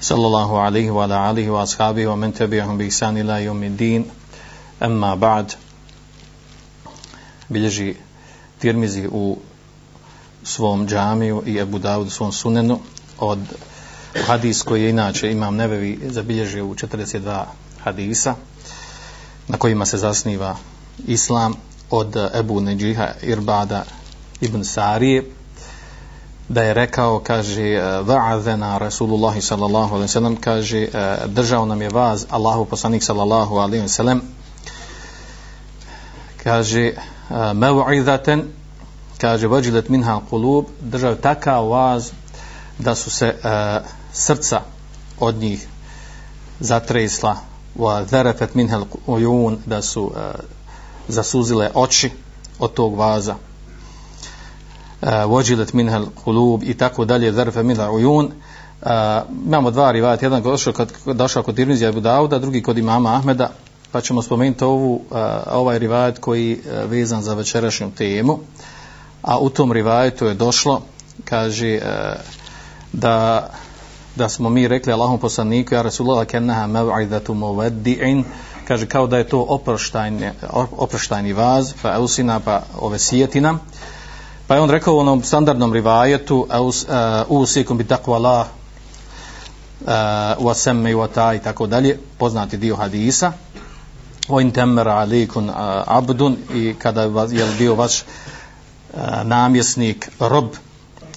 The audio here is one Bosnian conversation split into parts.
صلى الله ashabihi وعلى men وأصحابه ومن تبعهم ila إلى yawmid din. Amma ba'd. Bilježi Tirmizi u svom džamiju i Ebu Davud svom sunenu. Od hadis koji je inače imam nebevi zabilježio u 42 hadisa na kojima se zasniva islam od Ebu Neđiha Irbada ibn Sarije da je rekao, kaže, eh, va'azena Rasulullahi sallallahu alaihi sallam, kaže, eh, držao nam je vaz Allahu poslanik sallallahu alaihi sallam, kaže, eh, mev'izaten, kaže, vađilet minha kulub, držao je takav vaz da su se uh, srca od njih zatresla. Wa zarafat minha uyun da su uh, zasuzile oči od tog vaza. Eh, vođilet wajilat minha alqulub i tako dalje zarfe minha ujun. uh, imamo dva rivajata. Jedan došao kad došao kod Tirmizija Abu Dauda drugi kod imama Ahmeda pa ćemo spomenuti ovu uh, ovaj rivajat koji uh, vezan za večerašnju temu. A u tom rivajetu je došlo kaže uh, da da smo mi rekli Allahom poslaniku ja Rasulullah kennaha mev'idatu muveddi'in kaže kao da je to oproštajni, oproštajni vaz fa eusina pa ove sijetina pa je on rekao u onom standardnom rivajetu us, usikum bi takva la u asemme i ta i tako dalje poznati dio hadisa. O in temmer alikun abdun i kada je bio vaš namjesnik rob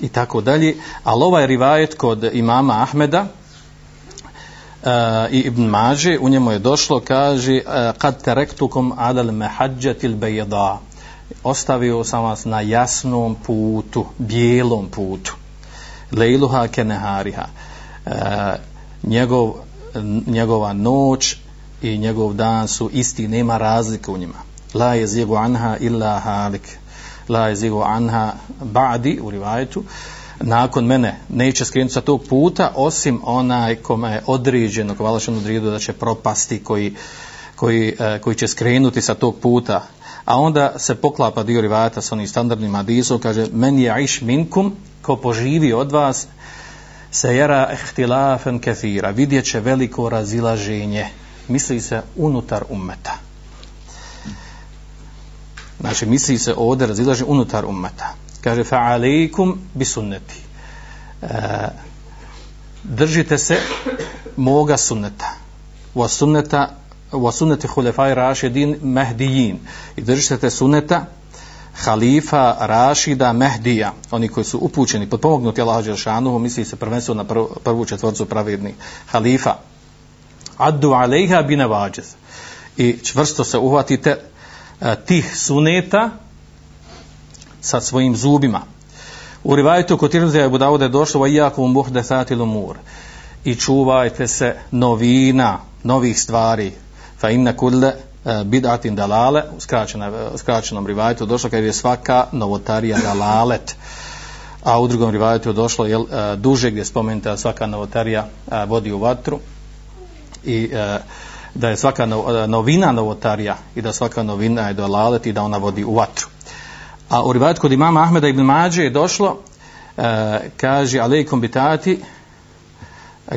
i tako dalje, ali ovaj rivajet kod imama Ahmeda uh, i Ibn Mađe, u njemu je došlo, kaže, kad terektukom adal mehadjatil bejeda, ostavio sam vas na jasnom putu, bijelom putu, lejluha kenehariha, E, njegov, njegova noć i njegov dan su isti, nema razlike u njima. La je zjegu anha illa halik. La jezigu anha ba'di u rivajetu. Nakon mene neće skrenuti sa tog puta osim onaj kome je određeno kome je određeno da će propasti koji, koji, e, koji će skrenuti sa tog puta a onda se poklapa dio rivata sa onim standardnim hadisom kaže men je iš minkum ko poživi od vas se jera ehtilafen kefira vidjet će veliko razilaženje misli se unutar ummeta Znači, misli se ovdje razilaže unutar ummeta. Kaže, fa'alaikum bi sunneti. E, držite se moga sunneta. Wa sunneta wa sunneti hulefaj rašidin mehdijin. I držite te sunneta halifa Rašida Mehdija, oni koji su upućeni, potpomognuti Allah Đelšanuhu, misli se prvenstveno na prvu, prvu četvorcu pravedni halifa. Addu alejha bine vađez. I čvrsto se uhvatite eh, tih suneta sa svojim zubima. U rivajetu kod Tirmizija je Budavode došlo vajakum muhdathatil umur i čuvajte se novina, novih stvari. Fa inna kulle bid'atin dalale, u e, skraćenom rivajetu došlo kad je svaka novotarija dalalet. A u drugom rivajetu je došlo jel, e, duže gdje spomenuta svaka novotarija e, vodi u vatru i da je svaka novina novotarija i da svaka novina je dalalet i da ona vodi u vatru. A u rivajetu kod imama Ahmeda ibn Mađe je došlo, kaže, alejkom bitati,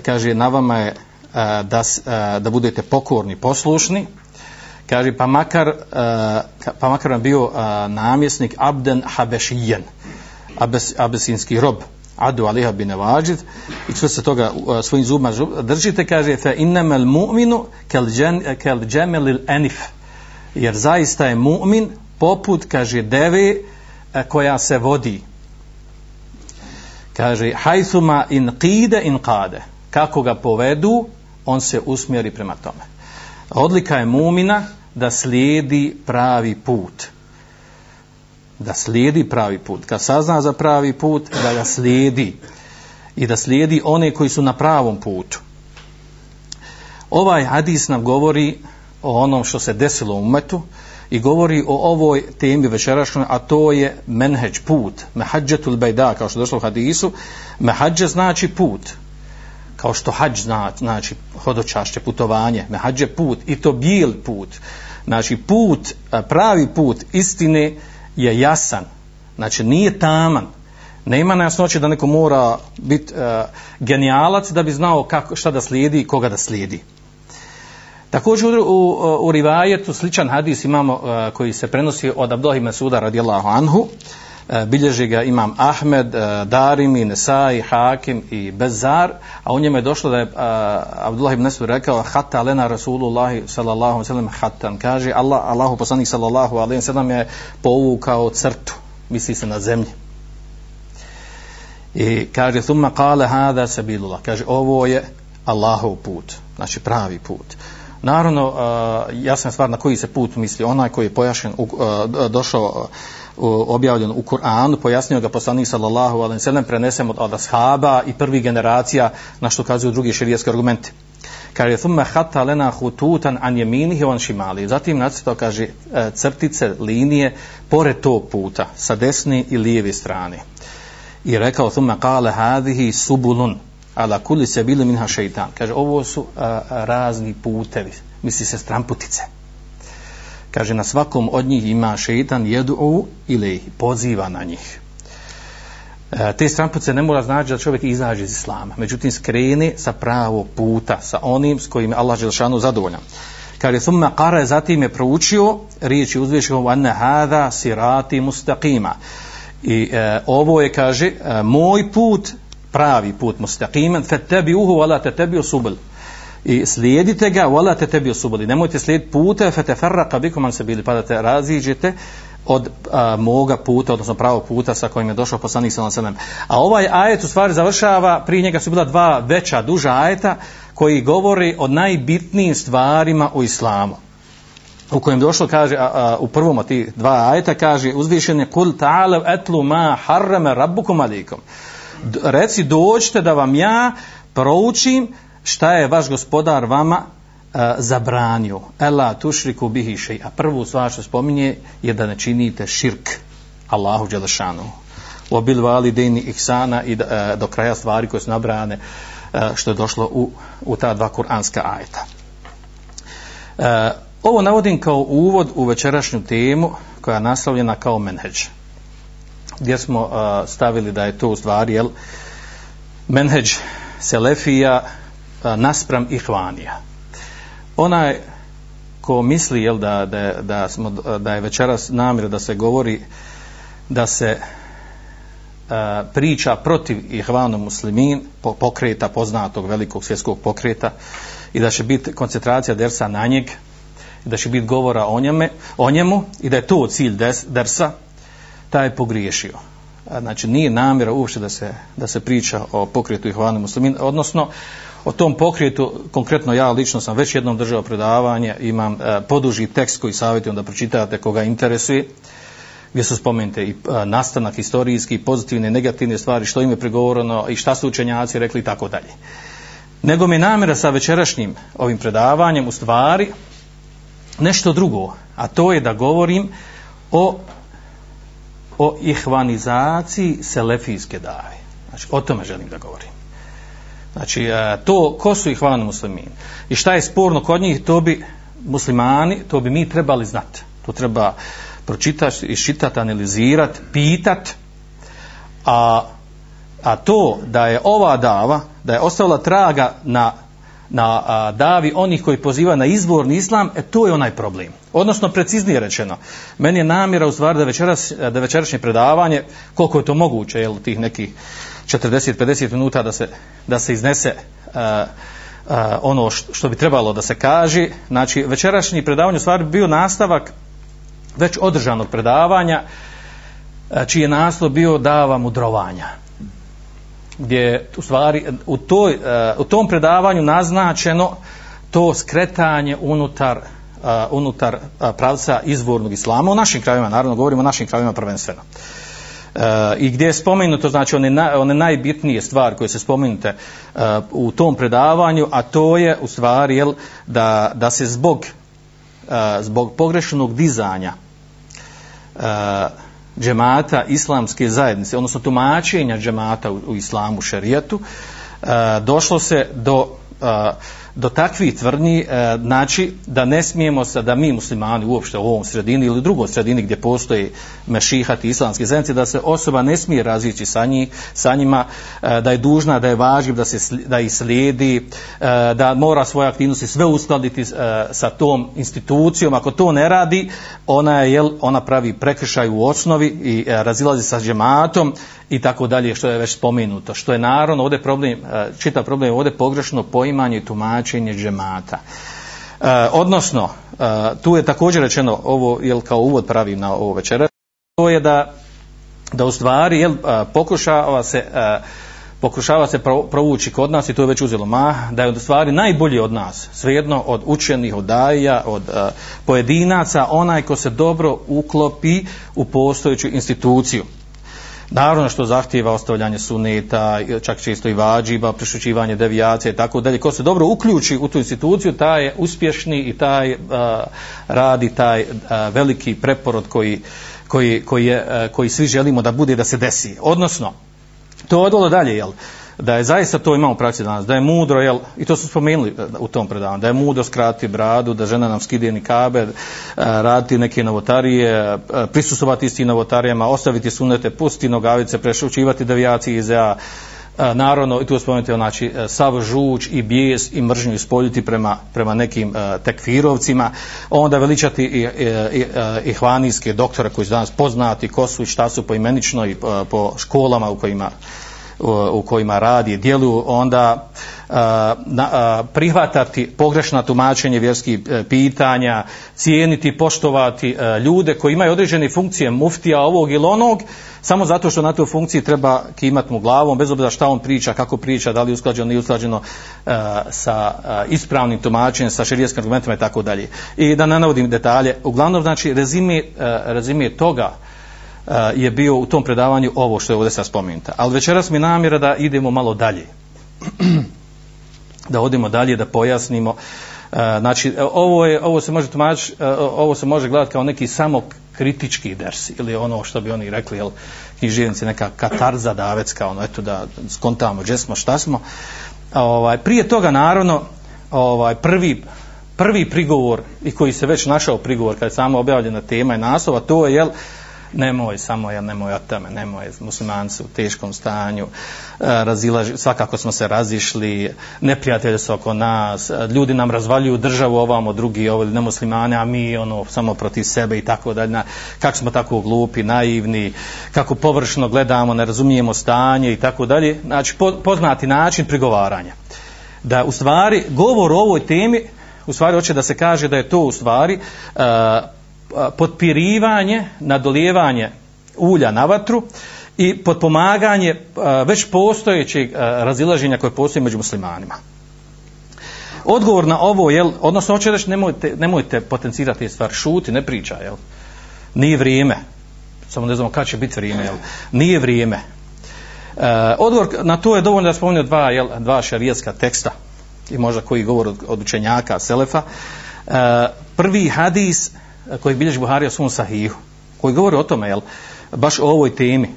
kaže, na vama je da, da budete pokorni, poslušni, kaže, pa makar, pa makar vam bio namjesnik Abden Habešijen, abes, abesinski rob, adu aliha bin vađid. I što se toga svojim zubima držite kaže fe innamal mu'minu kal jan kal jamalil anif jer zaista je mu'min poput kaže deve koja se vodi. Kaže hajthuma in qida in qade kako ga povedu? On se usmjeri prema tome odlika je mu'mina da slijedi pravi put da slijedi pravi put. Kad sazna za pravi put, da ga slijedi. I da slijedi one koji su na pravom putu. Ovaj hadis nam govori o onom što se desilo u umetu i govori o ovoj temi večerašnjoj, a to je menheđ, put, mehađetul bejda, kao što došlo u hadisu, mehađe znači put, kao što hađ znači, znači hodočašće, putovanje, mehađe put, i to bijel put, znači put, pravi put istine je jasan, znači nije taman, nema nejasnoće da neko mora biti uh, genijalac da bi znao kako, šta da slijedi i koga da slijedi. Također u, u, u rivajetu sličan hadis imamo uh, koji se prenosi od Abdullah ibn radijallahu anhu, uh, E, bilježi ga imam Ahmed, e, Darimi, Nesai, Hakim i Bezar, a u njemu je došlo da je uh, Abdullah ibn Suda rekao hatta lena Rasulullahi sallallahu alaihi sallam hatan, kaže Allah, Allahu poslanik sallallahu alaihi sallam je povukao crtu, misli se na zemlji. I kaže thumma qala hada sabilullah, kaže ovo je Allahov put, znači pravi put. Naravno, uh, jasna stvar na koji se put misli, onaj koji je pojašen, uh, došao uh, objavljen u Kur'anu, pojasnio ga poslanik sallallahu alaihi sallam, prenesem od, od ashaba i prvih generacija, na što kazuju drugi širijetski argumenti. Kaže, thumma hatta lena hututan an jeminihi on šimali. Zatim nacrtao, kaže, e, crtice, linije, pored tog puta, sa desne i lijeve strane. I rekao, thumma kale hadihi subulun, ala kulli se bili minha šeitan. Kaže, ovo su a, razni putevi, misli se stramputice. Kaže, na svakom od njih ima šeitan jedu ili poziva na njih. E, te stramputice ne mora znači da čovjek izađe iz islama. Međutim, skreni sa pravog puta, sa onim s kojim je Allah Želšanu zadovoljan. Kaže, thumma kare zatim je proučio riječi uzvišenom anna hada sirati mustaqima. I e, ovo je, kaže, e, moj put, pravi put mustaqiman fa uhu, wala tattabi subul i slijedite ga wala tatabi'u subul nemojte slijediti puta fa tafarraqa bikum an sabili pa da te raziđete od a, moga puta odnosno pravog puta sa kojim je došao poslanik sallallahu alejhi a ovaj ajet u stvari završava pri njega su bila dva veća duža ajeta koji govori o najbitnijim stvarima u islamu. U kojem došlo kaže a, a, u prvom od tih dva ajeta kaže uzvišeni kul ta'ala etlu ma harrama rabbukum alikum. reci dođite da vam ja proučim šta je vaš gospodar vama e, zabranio. Ela tušriku bihi šej. A prvu stvar što spominje je da ne činite širk Allahu Đelešanu. U obil validejni ihsana i e, do kraja stvari koje su nabrane e, što je došlo u, u ta dva kuranska ajeta. E, ovo navodim kao uvod u večerašnju temu koja je naslovljena kao menheđ gdje smo uh, stavili da je to u stvari jel, menheđ selefija naspram ihvanija. Onaj ko misli jel, da, da, da, smo, da je večeras namjer da se govori da se a, priča protiv ihvanu muslimin, po, pokreta, poznatog velikog svjetskog pokreta i da će biti koncentracija dersa na njeg, da će biti govora o, njeme, o njemu i da je to cilj des, dersa, taj je pogriješio. Znači nije namjera uopšte da se, da se priča o pokretu ihvanu muslimin, odnosno o tom pokretu, konkretno ja lično sam već jednom držao predavanje, imam e, poduži tekst koji savjetujem da pročitate koga interesuje, gdje su spomenute i e, nastanak historijski, pozitivne i negativne stvari, što im je pregovoreno i šta su učenjaci rekli i tako dalje. Nego mi je namjera sa večerašnjim ovim predavanjem u stvari nešto drugo, a to je da govorim o o ihvanizaciji selefijske dave. Znači, o tome želim da govorim. Znači, e, to, ko su ihvani muslimini? I šta je sporno kod njih, to bi muslimani, to bi mi trebali znati. To treba pročitati, iščitati, analizirati, pitati. A, a to da je ova dava, da je ostavila traga na na a, davi onih koji poziva na izvorni islam, e to je onaj problem. Odnosno, preciznije rečeno, meni je namjera u stvari da, večeras, da večerašnje predavanje, koliko je to moguće, jel, tih nekih 40-50 minuta da se, da se iznese a, a, ono što, bi trebalo da se kaže, znači večerašnji predavanje u stvari bio nastavak već održanog predavanja, e, čiji je naslov bio dava mudrovanja gdje u stvari u, toj, u tom predavanju naznačeno to skretanje unutar unutar pravca izvornog islama u našim krajevima, naravno govorimo o našim krajevima prvenstveno. Uh, I gdje je spomenuto, znači one, na, one najbitnije stvari koje se spomenute uh, u tom predavanju, a to je u stvari jel, da, da se zbog e, zbog pogrešnog dizanja e, džemata islamske zajednice, odnosno tumačenja džemata u, u islamu šerijetu, došlo se do do takvih tvrdnji e, znači da ne smijemo se da mi muslimani uopšte u ovom sredini ili drugoj sredini gdje postoji mešihat i islamski zajednici da se osoba ne smije razići sa, njih, sa njima e, da je dužna, da je važiv da, se, da ih slijedi e, da mora svoje aktivnosti sve uskladiti e, sa tom institucijom. Ako to ne radi ona je jel, ona pravi prekršaj u osnovi i e, razilazi sa džematom i tako dalje što je već spomenuto. Što je naravno ovdje problem e, čita problem ovdje pogrešno poimanje i tumačenje džemata e, odnosno e, tu je također rečeno ovo jel kao uvod pravim na ovo večera to je da da u stvari jel, e, pokušava se e, pokušava se provući kod nas i to je već uzelo ma, da je u stvari najbolji od nas, svejedno od učenih, od daja, od uh, pojedinaca, onaj ko se dobro uklopi u postojeću instituciju. Naravno što zahtijeva ostavljanje suneta, čak često i vađiba, prešućivanje devijacije i tako dalje. Ko se dobro uključi u tu instituciju, taj je uspješni i taj uh, radi taj uh, veliki preporod koji, koji, koji, je, uh, koji svi želimo da bude da se desi. Odnosno, to odvalo dalje, jel? Uh, da je zaista to imamo praksi danas, da je mudro, jel, i to su spomenuli e, u tom predavanju, da je mudro skrati bradu, da žena nam skide ni kabe, e, raditi neke novotarije, e, prisustovati istim novotarijama, ostaviti sunete, pustiti nogavice, prešućivati devijacije iz EA, naravno, i tu spomenuti, znači, sav žuč i bijes i mržnju ispoljiti prema, prema nekim uh, tekfirovcima, onda veličati i, i, i, i hvanijske doktore koji su danas poznati, ko su i šta su poimenično i uh, po školama u kojima u kojima radi djeluju, onda a, na, a, prihvatati pogrešna tumačenje vjerskih e, pitanja, cijeniti, poštovati a, ljude koji imaju određene funkcije muftija ovog ili onog, samo zato što na toj funkciji treba kimat mu glavom, bez obzira šta on priča, kako priča, da li je usklađeno, nije usklađeno e, sa ispravnim tumačenjem, sa šerijskim argumentima i tako dalje. I da ne navodim detalje, uglavnom znači rezime, rezime toga, je bio u tom predavanju ovo što je ovdje sad spomenuta. Ali večeras mi namjera da idemo malo dalje. da odemo dalje, da pojasnimo. Znači, e, ovo, je, ovo se može tumač, e, ovo se može gledati kao neki samo kritički ders ili ono što bi oni rekli, jel, književnici, neka katarza davecka, ono, eto da skontamo gdje smo, šta smo. Ovaj, prije toga, naravno, ovaj, prvi, prvi prigovor i koji se već našao prigovor kad je samo objavljena tema i naslova, to je, jel, uh, nemoj samo ja nemoj o tome nemoj muslimanci u teškom stanju e, razilaži, svakako smo se razišli neprijatelji su oko nas e, ljudi nam razvaljuju državu ovamo drugi ovo nemuslimane a mi ono samo protiv sebe i tako dalje. Kako smo tako glupi naivni kako površno gledamo ne razumijemo stanje i tako dalje. Znači poznati način prigovaranja. Da u stvari govor o ovoj temi u stvari hoće da se kaže da je to u stvari uh, potpirivanje, nadolijevanje ulja na vatru i potpomaganje već postojećeg razilaženja koje postoji među muslimanima. Odgovor na ovo, jel, odnosno hoće reći nemojte, nemojte potencirati stvar, šuti, ne priča, jel? Nije vrijeme. Samo ne znamo kada će biti vrijeme, jel? Nije vrijeme. E, odgovor na to je dovoljno da spomenu dva, jel, dva šarijetska teksta i možda koji govor od, od učenjaka Selefa. E, prvi hadis koji bilježi Buhari o svom sahihu, koji govori o tome, jel, baš o ovoj temi.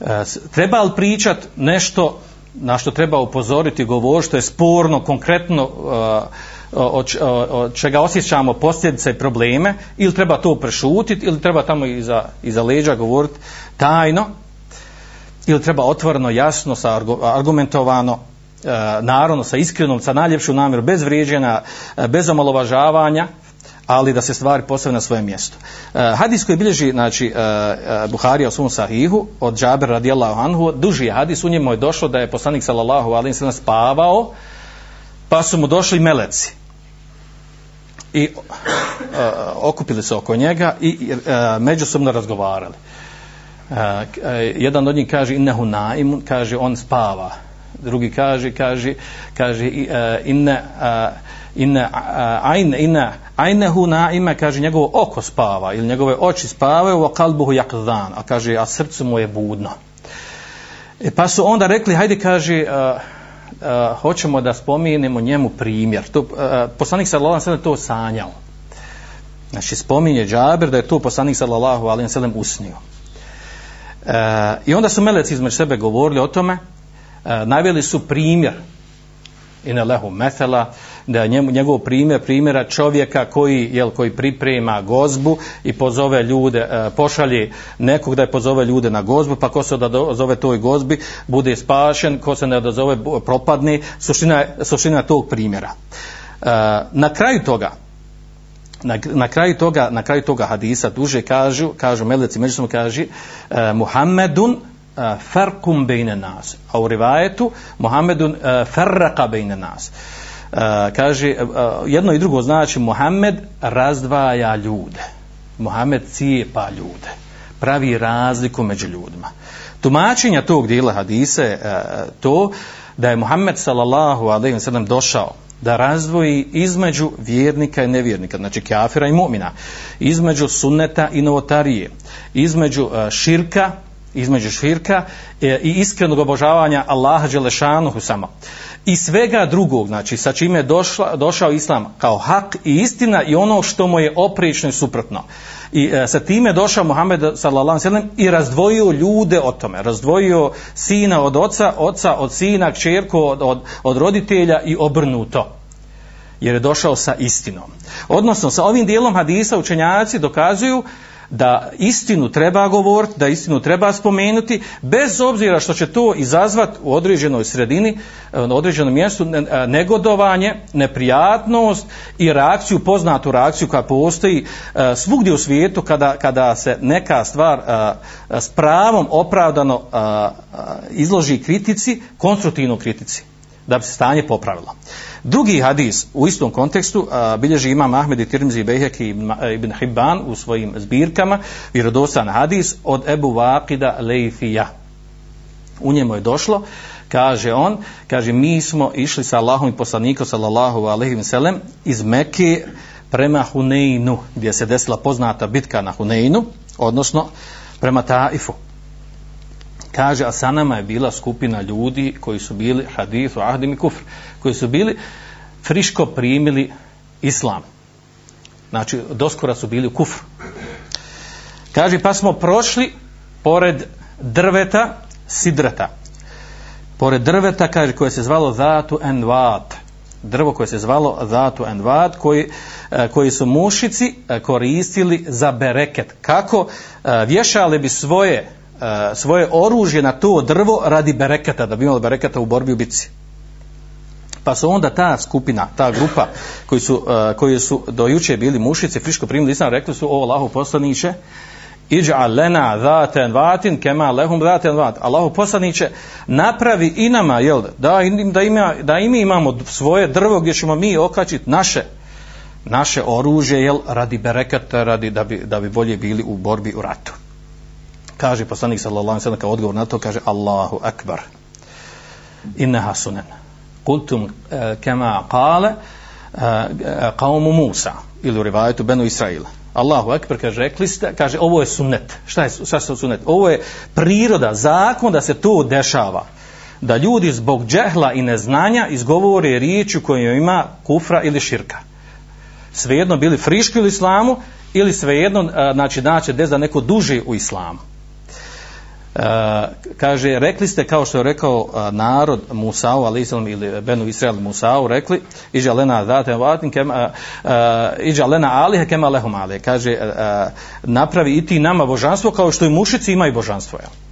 E, treba li pričat nešto na što treba upozoriti govor, što je sporno, konkretno, e, od, od čega osjećamo posljedice i probleme, ili treba to prešutiti, ili treba tamo iza, iza leđa govoriti tajno, ili treba otvoreno, jasno, sa argumentovano, e, naravno, sa iskrenom, sa najljepšom namjerom, bez vrijeđena, e, bez omalovažavanja, ali da se stvari postave na svoje mjesto. E, hadis koji bilježi znači, e, e Buharija u svom sahihu od Džaber radijallahu anhu, duži je hadis, u njemu je došlo da je poslanik sallallahu alaihi sallam spavao, pa su mu došli meleci. I e, okupili se oko njega i e, međusobno razgovarali. E, e jedan od njih kaže innehu naim, kaže on spava. Drugi kaže, kaže, kaže e, inne E, inna ajne inna ajnehu naima kaže njegovo oko spava ili njegove oči spavaju wa qalbuhu yaqdhan. A kaže a srce mu je budno. E pa su onda rekli hajde kaže uh, uh, hoćemo da spomenemo njemu primjer. To uh, poslanik sallallahu alejhi to sanjao. Znači spominje Džabir da je to poslanik sallallahu alejhi ve sellem usnio. E, I onda su meleci između sebe govorili o tome, e, naveli su primjer. Ina lehu metela, da njemu, njegov primjer, primjera čovjeka koji, jel, koji priprema gozbu i pozove ljude, e, pošalje nekog da je pozove ljude na gozbu, pa ko se da zove toj gozbi, bude spašen, ko se ne odazove, propadne, suština, suština tog primjera. E, na kraju toga, na, na kraju toga na kraju toga hadisa duže kažu kažu meleci međusobno kaže uh, Muhammedun uh, farkum bejne nas. A u rivajetu Muhammedun uh, farraka bejne nas. uh, kaže uh, jedno i drugo znači Muhammed razdvaja ljude. Muhammed cijepa ljude. Pravi razliku među ljudima. Tumačenja tog dijela hadise uh, to da je Muhammed sallallahu alejhi ve sellem došao da razdvoji između vjernika i nevjernika, znači kafira i mu'mina, između sunneta i novotarije, između e, širka, između širka e, i iskrenog obožavanja Allaha Đelešanuhu samo. I svega drugog, znači sa čime je došla, došao Islam kao hak i istina i ono što mu je oprično i suprotno. I e, sa time je došao Muhammed sallallahu alejhi i razdvojio ljude od tome, razdvojio sina od oca, oca od sina, kćerku od, od, od roditelja i obrnuto jer je došao sa istinom. Odnosno, sa ovim dijelom hadisa učenjaci dokazuju da istinu treba govoriti, da istinu treba spomenuti, bez obzira što će to izazvat u određenoj sredini, eh, na određenom mjestu, eh, negodovanje, neprijatnost i reakciju, poznatu reakciju koja postoji eh, svugdje u svijetu kada, kada se neka stvar s pravom opravdano izloži kritici, konstruktivnoj kritici da bi se stanje popravilo. Drugi hadis u istom kontekstu a, bilježi imam Ahmed i Tirmizi i Bejhek i e, Ibn Hibban u svojim zbirkama, vjerodostan hadis od Ebu Vakida Leifija. U njemu je došlo, kaže on, kaže mi smo išli sa Allahom i poslanikom sallallahu alaihi wa iz Mekke prema Huneinu, gdje se desila poznata bitka na Huneinu, odnosno prema Taifu kaže a sa nama je bila skupina ljudi koji su bili hadithu ahdim i kufr koji su bili friško primili islam. Znači doskora su bili u kufru. Kaže pa smo prošli pored drveta sidrata. Pored drveta kaže koje se zvalo zatu envat drvo koje se zvalo zatu envat koji, e, koji su mušici e, koristili za bereket. Kako e, vješali bi svoje E, svoje oružje na to drvo radi bereketa, da bi imalo bereketa u borbi u bici. Pa su onda ta skupina, ta grupa koji su, uh, koji su do juče bili mušice, friško primili islam, rekli su o Allahu poslaniće, iđa lena zaten vatin kema lehum zaten vat. Allahu poslaniće, napravi i nama, jel, da, da, ima, da i mi imamo svoje drvo gdje ćemo mi okačiti naše naše oružje, jel, radi bereketa, radi da bi, da bi bolje bili u borbi u ratu kaže poslanik sallallahu alejhi ve sellem kao odgovor na to kaže Allahu akbar. Innaha sunan. Kultum uh, e, kama qala uh, Musa ili u rivajetu Benu Israila. Allahu akbar kaže rekli ste kaže ovo je sunnet. Šta je šta je sunnet? Ovo je priroda zakon da se to dešava da ljudi zbog džehla i neznanja izgovore riječ u kojoj ima kufra ili širka. Svejedno bili friški u islamu ili svejedno znači znači da neko duži u islamu. E, kaže, rekli ste kao što je rekao uh, narod Musa'u, ali islam ili Benu Israel Musa'u, rekli, iđa lena zate vatin, kema, uh, e, iđa lena alihe kema lehum alihe. Kaže, uh, napravi i ti nama božanstvo kao što i mušici imaju božanstvo. Jel?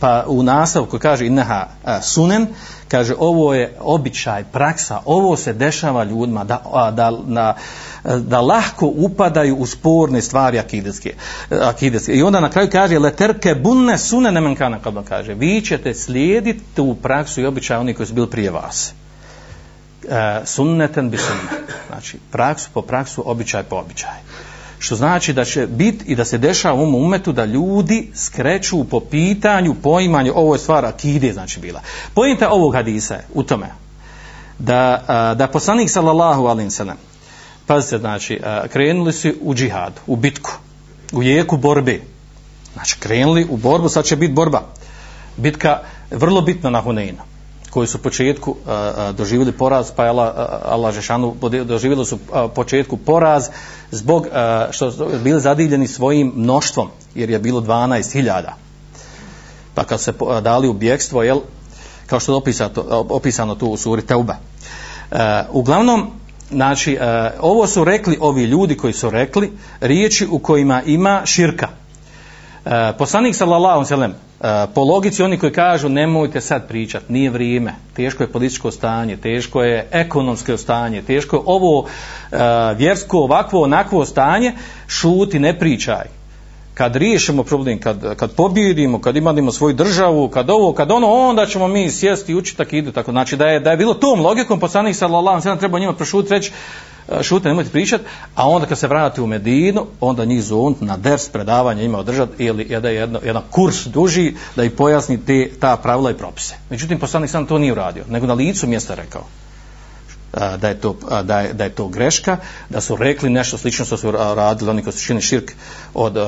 Pa u nastavku kaže inneha sunen, kaže ovo je običaj, praksa, ovo se dešava ljudima da, da, na, da lahko upadaju u sporne stvari akideske. akideske. I onda na kraju kaže leterke bunne sune nemenkana kada kaže vi ćete slijediti tu praksu i običaj oni koji su bili prije vas. E, sunneten bi sunnet. Znači praksu po praksu, običaj po običaj što znači da će biti i da se dešava u umetu da ljudi skreću po pitanju poimanju ovo je stvar akide znači bila. Pojenta ovog hadisa je u tome da, da poslanik sallallahu alim sallam pazite znači krenuli su u džihad u bitku u jeku borbe. Znači krenuli u borbu sad će biti borba. Bitka vrlo bitna na Huneinu koji su u početku a, a, doživjeli poraz, pa je Allah, Allah Žešanu doživjeli su a, početku poraz zbog a, što su bili zadivljeni svojim mnoštvom, jer je bilo 12.000. Pa kad se a, dali u bjekstvo, jel, kao što je opisano, opisano tu u suri Teuba. E, uglavnom, znači, e, ovo su rekli ovi ljudi koji su rekli riječi u kojima ima širka. E, poslanik sallallahu sallam, e, po logici oni koji kažu nemojte sad pričat, nije vrijeme, teško je političko stanje, teško je ekonomsko stanje, teško je ovo e, vjersko, ovakvo, onakvo stanje, šuti, ne pričaj kad riješimo problem, kad, kad pobjedimo, kad imamo svoju državu, kad ovo, kad ono, onda ćemo mi sjesti i učiti tako ide. Tako. Znači da je, da je bilo tom logikom, poslanik sallallahu sallam treba njima prošuti reći, E, šutite, nemojte pričati, a onda kad se vrati u Medinu, onda njih zunt na ders predavanje ima održati ili da je jedno, jedan kurs duži da i pojasni te, ta pravila i propise. Međutim, poslanik sam to nije uradio, nego na licu mjesta rekao e, da je, to, e, da, je, da je to greška, da su rekli nešto slično što su radili oni koji su čini širk od uh,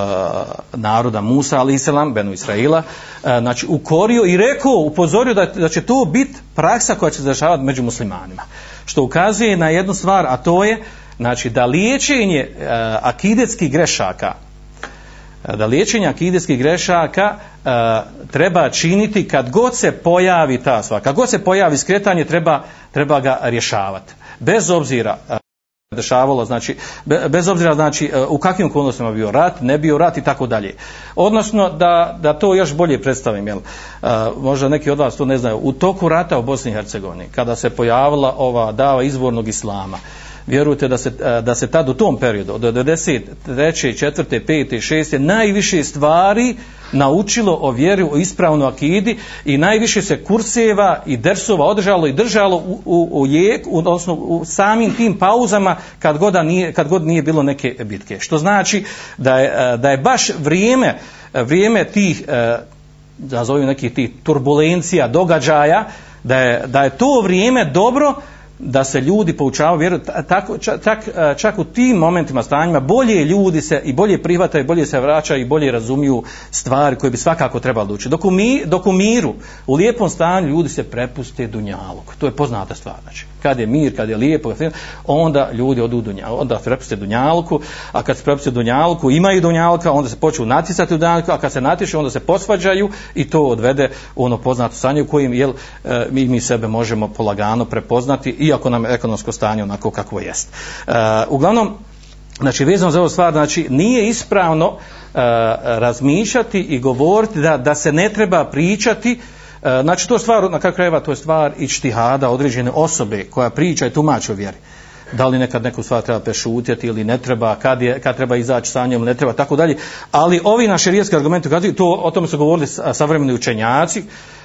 naroda Musa, ali Islam, Benu Israila, uh, znači ukorio i rekao, upozorio da, da će to biti praksa koja će se dešavati među muslimanima. Što ukazuje na jednu stvar, a to je znači da liječenje e, akidetskih grešaka e, da liječenje akidetskih grešaka e, treba činiti kad god se pojavi ta sva, kad god se pojavi skretanje treba, treba ga rješavati. Bez obzira e, dešavalo, znači, bez obzira znači, e, u kakvim okolnostima bio rat, ne bio rat i tako dalje. Odnosno, da, da to još bolje predstavim, jel, uh, možda neki od vas to ne znaju, u toku rata u Bosni i Hercegovini, kada se pojavila ova dava izvornog islama, vjerujte da se, da se tad u tom periodu, od 93. 4. 5. 6. najviše stvari naučilo o vjeri, o ispravnu akidi i najviše se kurseva i dersova održalo i držalo u, u, u jek, u, odnosno u samim tim pauzama kad god, nije, kad god nije bilo neke bitke. Što znači da je, da je baš vrijeme, vrijeme tih, da zovem nekih tih turbulencija, događaja, da je, da je to vrijeme dobro da se ljudi poučavaju vjeru tako čak, e, čak, u tim momentima stanjima bolje ljudi se i bolje prihvataju bolje se vraćaju i bolje razumiju stvari koje bi svakako trebalo učiti. dok u, mi, dok u miru u lijepom stanju ljudi se prepuste dunjalog to je poznata stvar znači kad je mir kad je lijepo onda ljudi odu dunjalog onda se prepuste dunjalku a kad se prepuste dunjalku imaju dunjalka onda se počnu naticati u dunjalku a kad se natišu onda se posvađaju i to odvede u ono poznato stanje u kojem jel, e, mi, mi sebe možemo polagano prepoznati i iako nam je ekonomsko stanje onako kakvo jest. Uh, uglavnom, znači vezano za ovu stvar, znači nije ispravno uh, razmišljati i govoriti da, da se ne treba pričati e, znači to je stvar, na kakva krajeva, to je stvar i određene osobe koja priča i tumači o vjeri. Da li nekad neku stvar treba prešutjeti ili ne treba, kad, je, kad treba izaći sa njom, ne treba, tako dalje. Ali ovi naši rijetski argumenti, to, o tome su govorili savremeni učenjaci,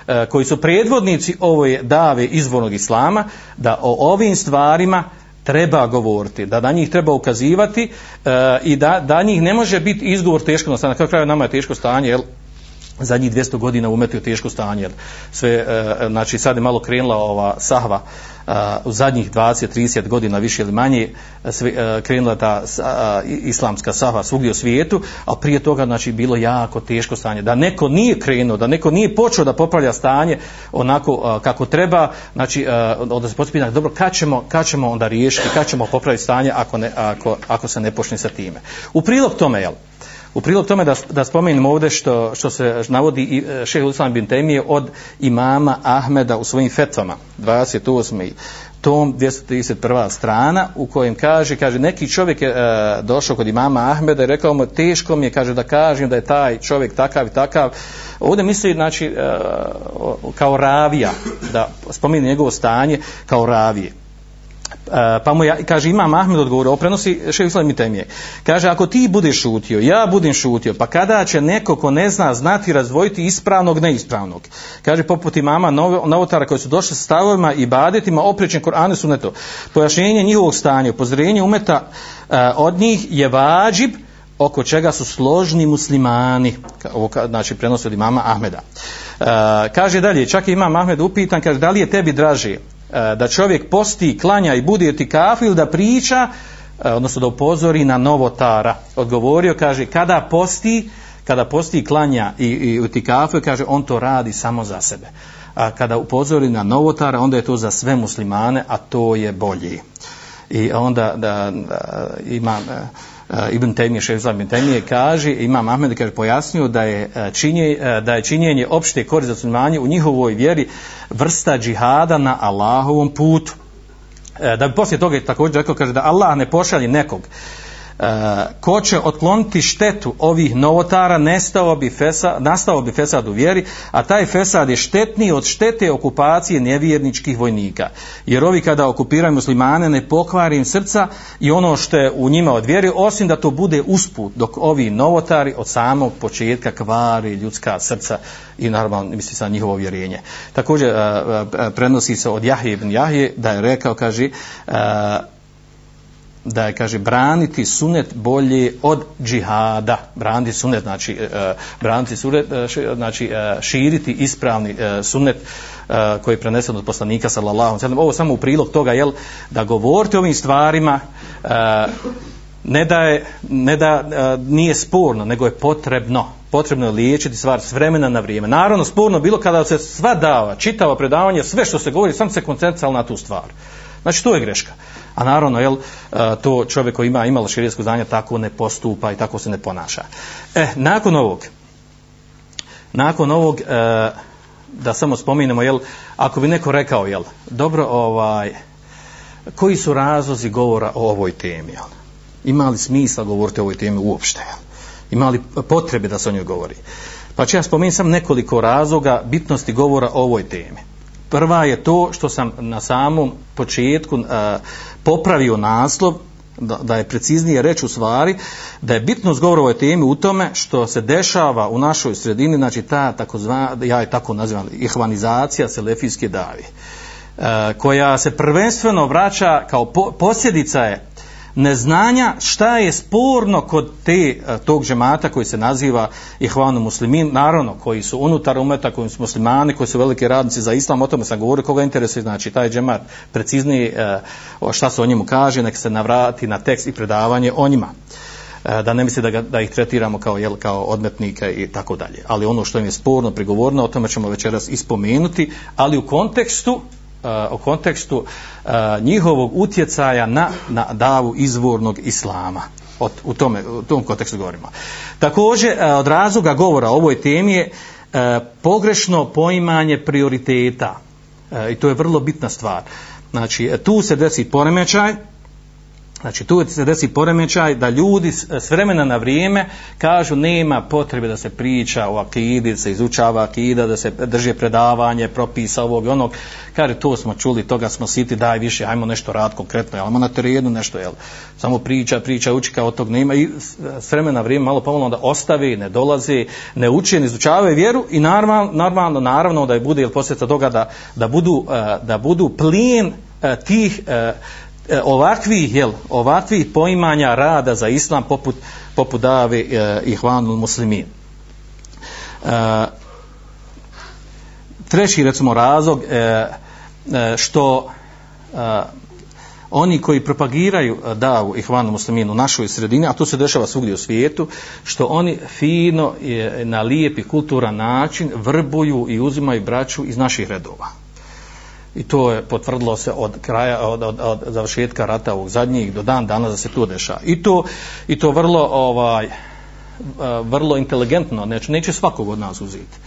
E, koji su predvodnici ove dave izvornog islama, da o ovim stvarima treba govoriti, da na njih treba ukazivati e, i da, da njih ne može biti izgovor teško na stanje. Na kraju nama je teško stanje, jel, zadnjih 200 godina umetio teško stanje, sve, e, znači sad je malo krenula ova sahva, e, u zadnjih 20-30 godina više ili manje e, sve, e, krenula ta islamska saha svugdje u svijetu, a prije toga znači bilo jako teško stanje. Da neko nije krenuo, da neko nije počeo da popravlja stanje onako kako treba, znači onda se pospina, dobro, kad ćemo, kad ćemo onda riješiti, kad ćemo popraviti stanje ako, ne, ako, ako se ne počne sa time. U prilog tome, jel, U prilog tome da, da spomenem ovdje što, što se navodi i e, šeh Usman bin Temije od imama Ahmeda u svojim fetvama, 28. tom 231. strana u kojem kaže, kaže neki čovjek je e, došao kod imama Ahmeda i rekao mu teško mi je, kaže da kažem da je taj čovjek takav i takav. Ovdje misli znači e, kao ravija, da spomeni njegovo stanje kao ravije. E, pa mu ja, kaže, imam Ahmed odgovorio, oprenosi šefi Islam temije. Kaže, ako ti budeš šutio, ja budem šutio, pa kada će neko ko ne zna znati razvojiti ispravnog, neispravnog? Kaže, poput imama novotara koji su došli s stavovima i badetima, oprećen Koranu su neto. Pojašnjenje njihovog stanja, upozorenje umeta e, od njih je vađib oko čega su složni muslimani. Ovo, znači, prenosi od imama Ahmeda. E, kaže dalje, čak i imam Ahmed upitan, kaže, da li je tebi draže E, da čovjek posti, klanja i bude ti kafil da priča, e, odnosno da upozori na novotara. Odgovorio, kaže, kada posti, kada posti, klanja i, i utikafu, kaže, on to radi samo za sebe. a, kada upozori na novotara, onda je to za sve muslimane, a to je bolje. I onda da, da ima e, Eh, Ibn Temije, šef Ibn Temije kaže, ima Ahmed kaže pojasnio da je eh, činje, eh, da je činjenje opšte korist za muslimane u njihovoj vjeri vrsta džihada na Allahovom putu. Da bi poslije toga također rekao kaže da Allah ne pošalje nekog E, ko će otkloniti štetu ovih novotara nestao bi fesad, nastao bi fesad u vjeri a taj fesad je štetniji od štete okupacije nevjerničkih vojnika. Jer ovi kada okupiraju muslimane ne pokvari im srca i ono što je u njima od vjeri osim da to bude usput dok ovi novotari od samog početka kvari ljudska srca i naravno misli sa njihovo vjerenje. Također e, e, prenosi se od Jahije ibn Jahije da je rekao kaže da je kaže braniti sunet bolje od džihada. Znači, e, e, braniti sunet e, znači uh, braniti sunet uh, znači uh, širiti ispravni uh, sunet koji je prenesen od poslanika sallallahu alejhi ve sellem. Ovo samo u prilog toga jel da govorite o ovim stvarima ne da je ne da nije sporno nego je potrebno. Potrebno je liječiti stvar s vremena na vrijeme. Naravno sporno bilo kada se sva dava čitava predavanje sve što se govori sam se koncentralo na tu stvar. Znači to je greška. A naravno, jel, e, to čovjek koji ima imalo širijesko znanje tako ne postupa i tako se ne ponaša. E, nakon ovog, nakon ovog, e, da samo spominemo, jel, ako bi neko rekao, jel, dobro, ovaj, koji su razlozi govora o ovoj temi, jel? Ima li smisla govoriti o ovoj temi uopšte, jel? Ima li potrebe da se o njoj govori? Pa ću ja spomenuti sam nekoliko razloga bitnosti govora o ovoj temi. Prva je to što sam na samom početku uh, popravio naslov, da, da je preciznije reći u stvari, da je bitno zgovor ovoj temi u tome što se dešava u našoj sredini, znači ta takozva, ja je tako nazivam, ihvanizacija selefijske davi, uh, koja se prvenstveno vraća kao po, posljedica je neznanja šta je sporno kod te e, tog džemata koji se naziva ihvanu muslimin, naravno koji su unutar umeta, koji su muslimani, koji su veliki radnici za islam, o tome sam govorio, koga interesuje, znači taj džemat? Preciznije e, šta se o njemu kaže, nek se navrati na tekst i predavanje o njima. E, da ne misli da, ga, da ih tretiramo kao, jel, kao odmetnika i tako dalje. Ali ono što im je sporno, prigovorno, o tome ćemo večeras ispomenuti, ali u kontekstu o kontekstu uh, njihovog utjecaja na, na davu izvornog islama. Od, u, tome, u tom kontekstu govorimo. Također, uh, od razloga govora o ovoj temi je uh, pogrešno poimanje prioriteta. Uh, I to je vrlo bitna stvar. Znači, tu se desi poremećaj, Znači tu se desi poremećaj da ljudi s vremena na vrijeme kažu nema potrebe da se priča o akidi, da se izučava akida, da se drže predavanje, propisa ovog i onog. Kaže to smo čuli, toga smo siti, daj više, ajmo nešto rad konkretno, ajmo na terenu nešto, jel, samo priča, priča, uči kao tog nema i s vremena na vrijeme malo pomalo da ostavi, ne dolazi, ne uči, ne izučavaju vjeru i normalno, normalno, naravno da je bude, jel, posljedica toga da, da, budu, e, da budu plijen e, tih e, E, ovakvih jel ovakvih poimanja rada za islam poput poput dave e, ihvanul muslimin. E, treći recimo razlog e, e što e, oni koji propagiraju davu i hvanu musliminu u našoj sredini a to se dešava svugdje u svijetu što oni fino e, na lijep i kulturan način vrbuju i uzimaju braću iz naših redova i to je potvrdilo se od kraja od, od, od završetka rata ovog zadnjih do dan danas da se to dešava i to i to vrlo ovaj e, vrlo inteligentno neće neće svakog od nas uzeti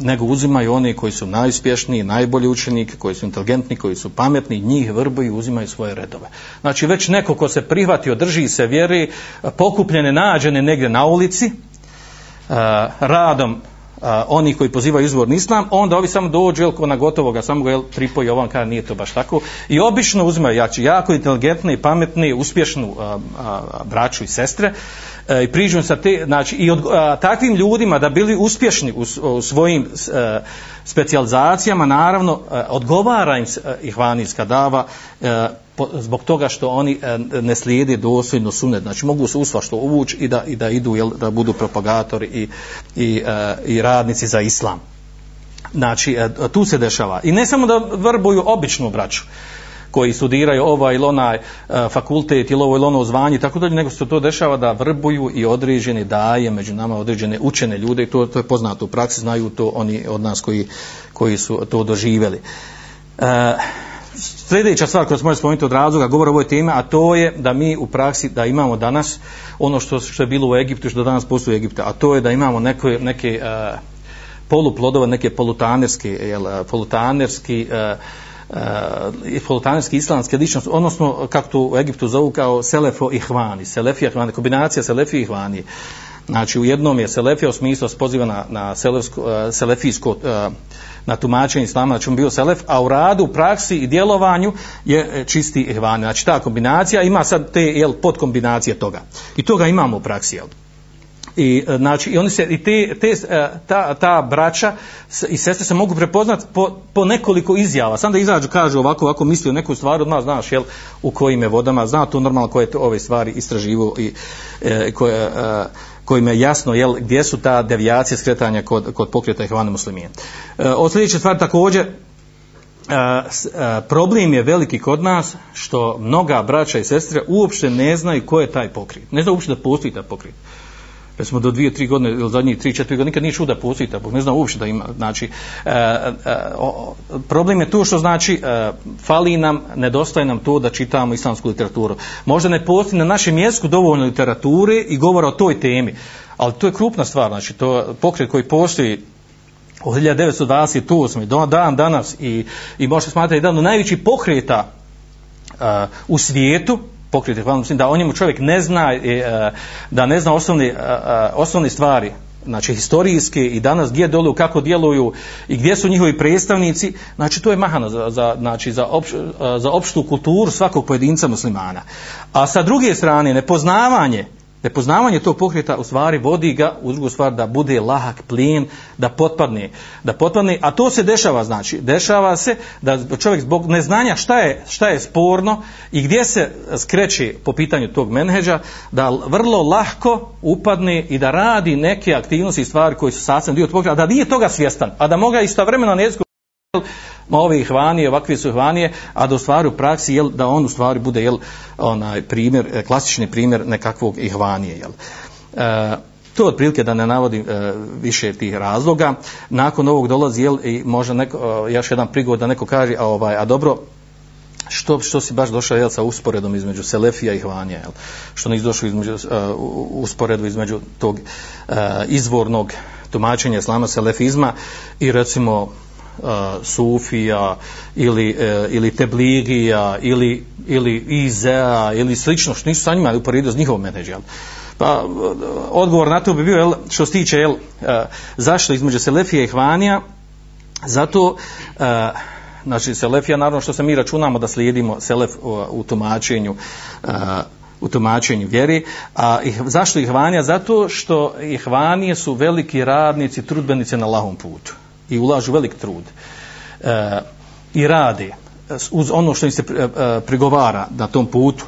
nego uzimaju oni koji su najuspješniji, najbolji učeniki, koji su inteligentni, koji su pametni, njih vrbuju i uzimaju svoje redove. Znači već neko ko se prihvati, održi se vjeri, pokupljene nađene negdje na ulici, uh, radom a, oni koji pozivaju izvorni islam, onda ovi samo dođu jel, na gotovoga, samo ga jel, pripoji ovan kada nije to baš tako. I obično uzimaju jači, jako inteligentni, pametni, uspješnu a, a, braću i sestre a, i priđu sa te, znači i od, a, takvim ljudima da bili uspješni u, u svojim e, specijalizacijama, naravno, a, odgovara im a, ihvanijska dava a, zbog toga što oni e, ne slijede dosljedno sunet, znači mogu se usva što uvući i da, i da idu, jel, da budu propagatori i, i, e, i radnici za islam. Znači, e, tu se dešava. I ne samo da vrbuju običnu braću, koji studiraju ovaj ili onaj fakultet ili ovo ili ono zvanje tako dalje, nego se to dešava da vrbuju i određene daje među nama određene učene ljude i to, to je poznato u praksi, znaju to oni od nas koji, koji su to doživjeli. E, sljedeća stvar koja se može spomenuti od razloga govor o ovoj temi, a to je da mi u praksi da imamo danas ono što, što je bilo u Egiptu, što danas postoji u Egiptu, a to je da imamo neke, neke uh, poluplodove, neke polutanerske, jel, polutanerski uh, uh, polutanerski e, e, islamske ličnost, odnosno kako to u Egiptu zovu kao selefo i hvani, selefi i hvani, kombinacija selefi i hvani. Znači u jednom je selefija u smislu poziva na, na selefsko, uh, selefijsko uh, na tumačenje islama, znači on bio selef, a u radu, u praksi i djelovanju je e, čisti ihvan. Znači ta kombinacija ima sad te jel, podkombinacije toga. I toga imamo u praksi, jel? I, e, znači, i oni se, i te, te, e, ta, ta braća i sestre se mogu prepoznati po, po nekoliko izjava. Sam da izađu, kažu ovako, ovako misli o neku stvar, odmah znaš, jel, u kojim je vodama, zna to normalno koje te ove stvari istraživu i e, koje, e, kojima je jasno jel, gdje su ta devijacije skretanja kod, kod pokreta Ihvana muslimije. E, od sljedeće stvari također, e, e, problem je veliki kod nas što mnoga braća i sestre uopšte ne znaju ko je taj pokret. Ne znaju uopšte da postoji taj jer smo do dvije, tri godine ili zadnjih tri, četiri godine, nikad nije čuo da postoji tako, ne znam uopšte da ima, znači, e, e, e o, problem je to što znači, e, fali nam, nedostaje nam to da čitamo islamsku literaturu. Možda ne postoji na našem jeziku dovoljno literature i govora o toj temi, ali to je krupna stvar, znači, to pokret koji postoji od 1928. do dan danas i, i možete smatrati jedan od najvećih pokreta uh, u svijetu, pokriti hvala da o njemu čovjek ne zna e, e, da ne zna osnovne e, osnovne stvari znači historijske i danas gdje doluju, kako djeluju i gdje su njihovi predstavnici, znači to je mahano za, za, znači za, opš, za opštu kulturu svakog pojedinca muslimana. A sa druge strane, nepoznavanje Nepoznavanje tog pokreta u stvari vodi ga u drugu stvar da bude lahak plin, da potpadne, da potpadne, a to se dešava znači, dešava se da čovjek zbog neznanja šta je, šta je sporno i gdje se skreće po pitanju tog menheđa, da vrlo lahko upadne i da radi neke aktivnosti i stvari koji su sasvim dio tog pokreta, a da nije toga svjestan, a da moga istovremeno na ma ovi hvanije, ovakvi su hvanije, a da u stvari u praksi, jel, da on u stvari bude jel, onaj primjer, e, klasični primjer nekakvog ihvanije. Jel. E, to je otprilike da ne navodim e, više tih razloga. Nakon ovog dolazi, jel, i možda neko, e, još jedan prigod da neko kaže, a, ovaj, a dobro, što, što si baš došao jel, sa usporedom između Selefija i Hvanija, jel? što nisi došao između, e, uh, usporedu između tog uh, izvornog tumačenja islama, selefizma i recimo Sufija ili, uh, ili Tebligija ili, ili Izea ili slično što nisu sa njima uporedio s njihovom menedža. Pa odgovor na to bi bio jel, što se tiče jel, e, uh, zašto između Selefija i Hvanija zato uh, znači Selefija naravno što se mi računamo da slijedimo Selef u, u tumačenju uh, u tumačenju vjeri. A ih, zašto ih vanija? Zato što ih vanije su veliki radnici, trudbenice na lahom putu i ulažu velik trud e, i rade e, uz ono što im se e, e, prigovara na tom putu.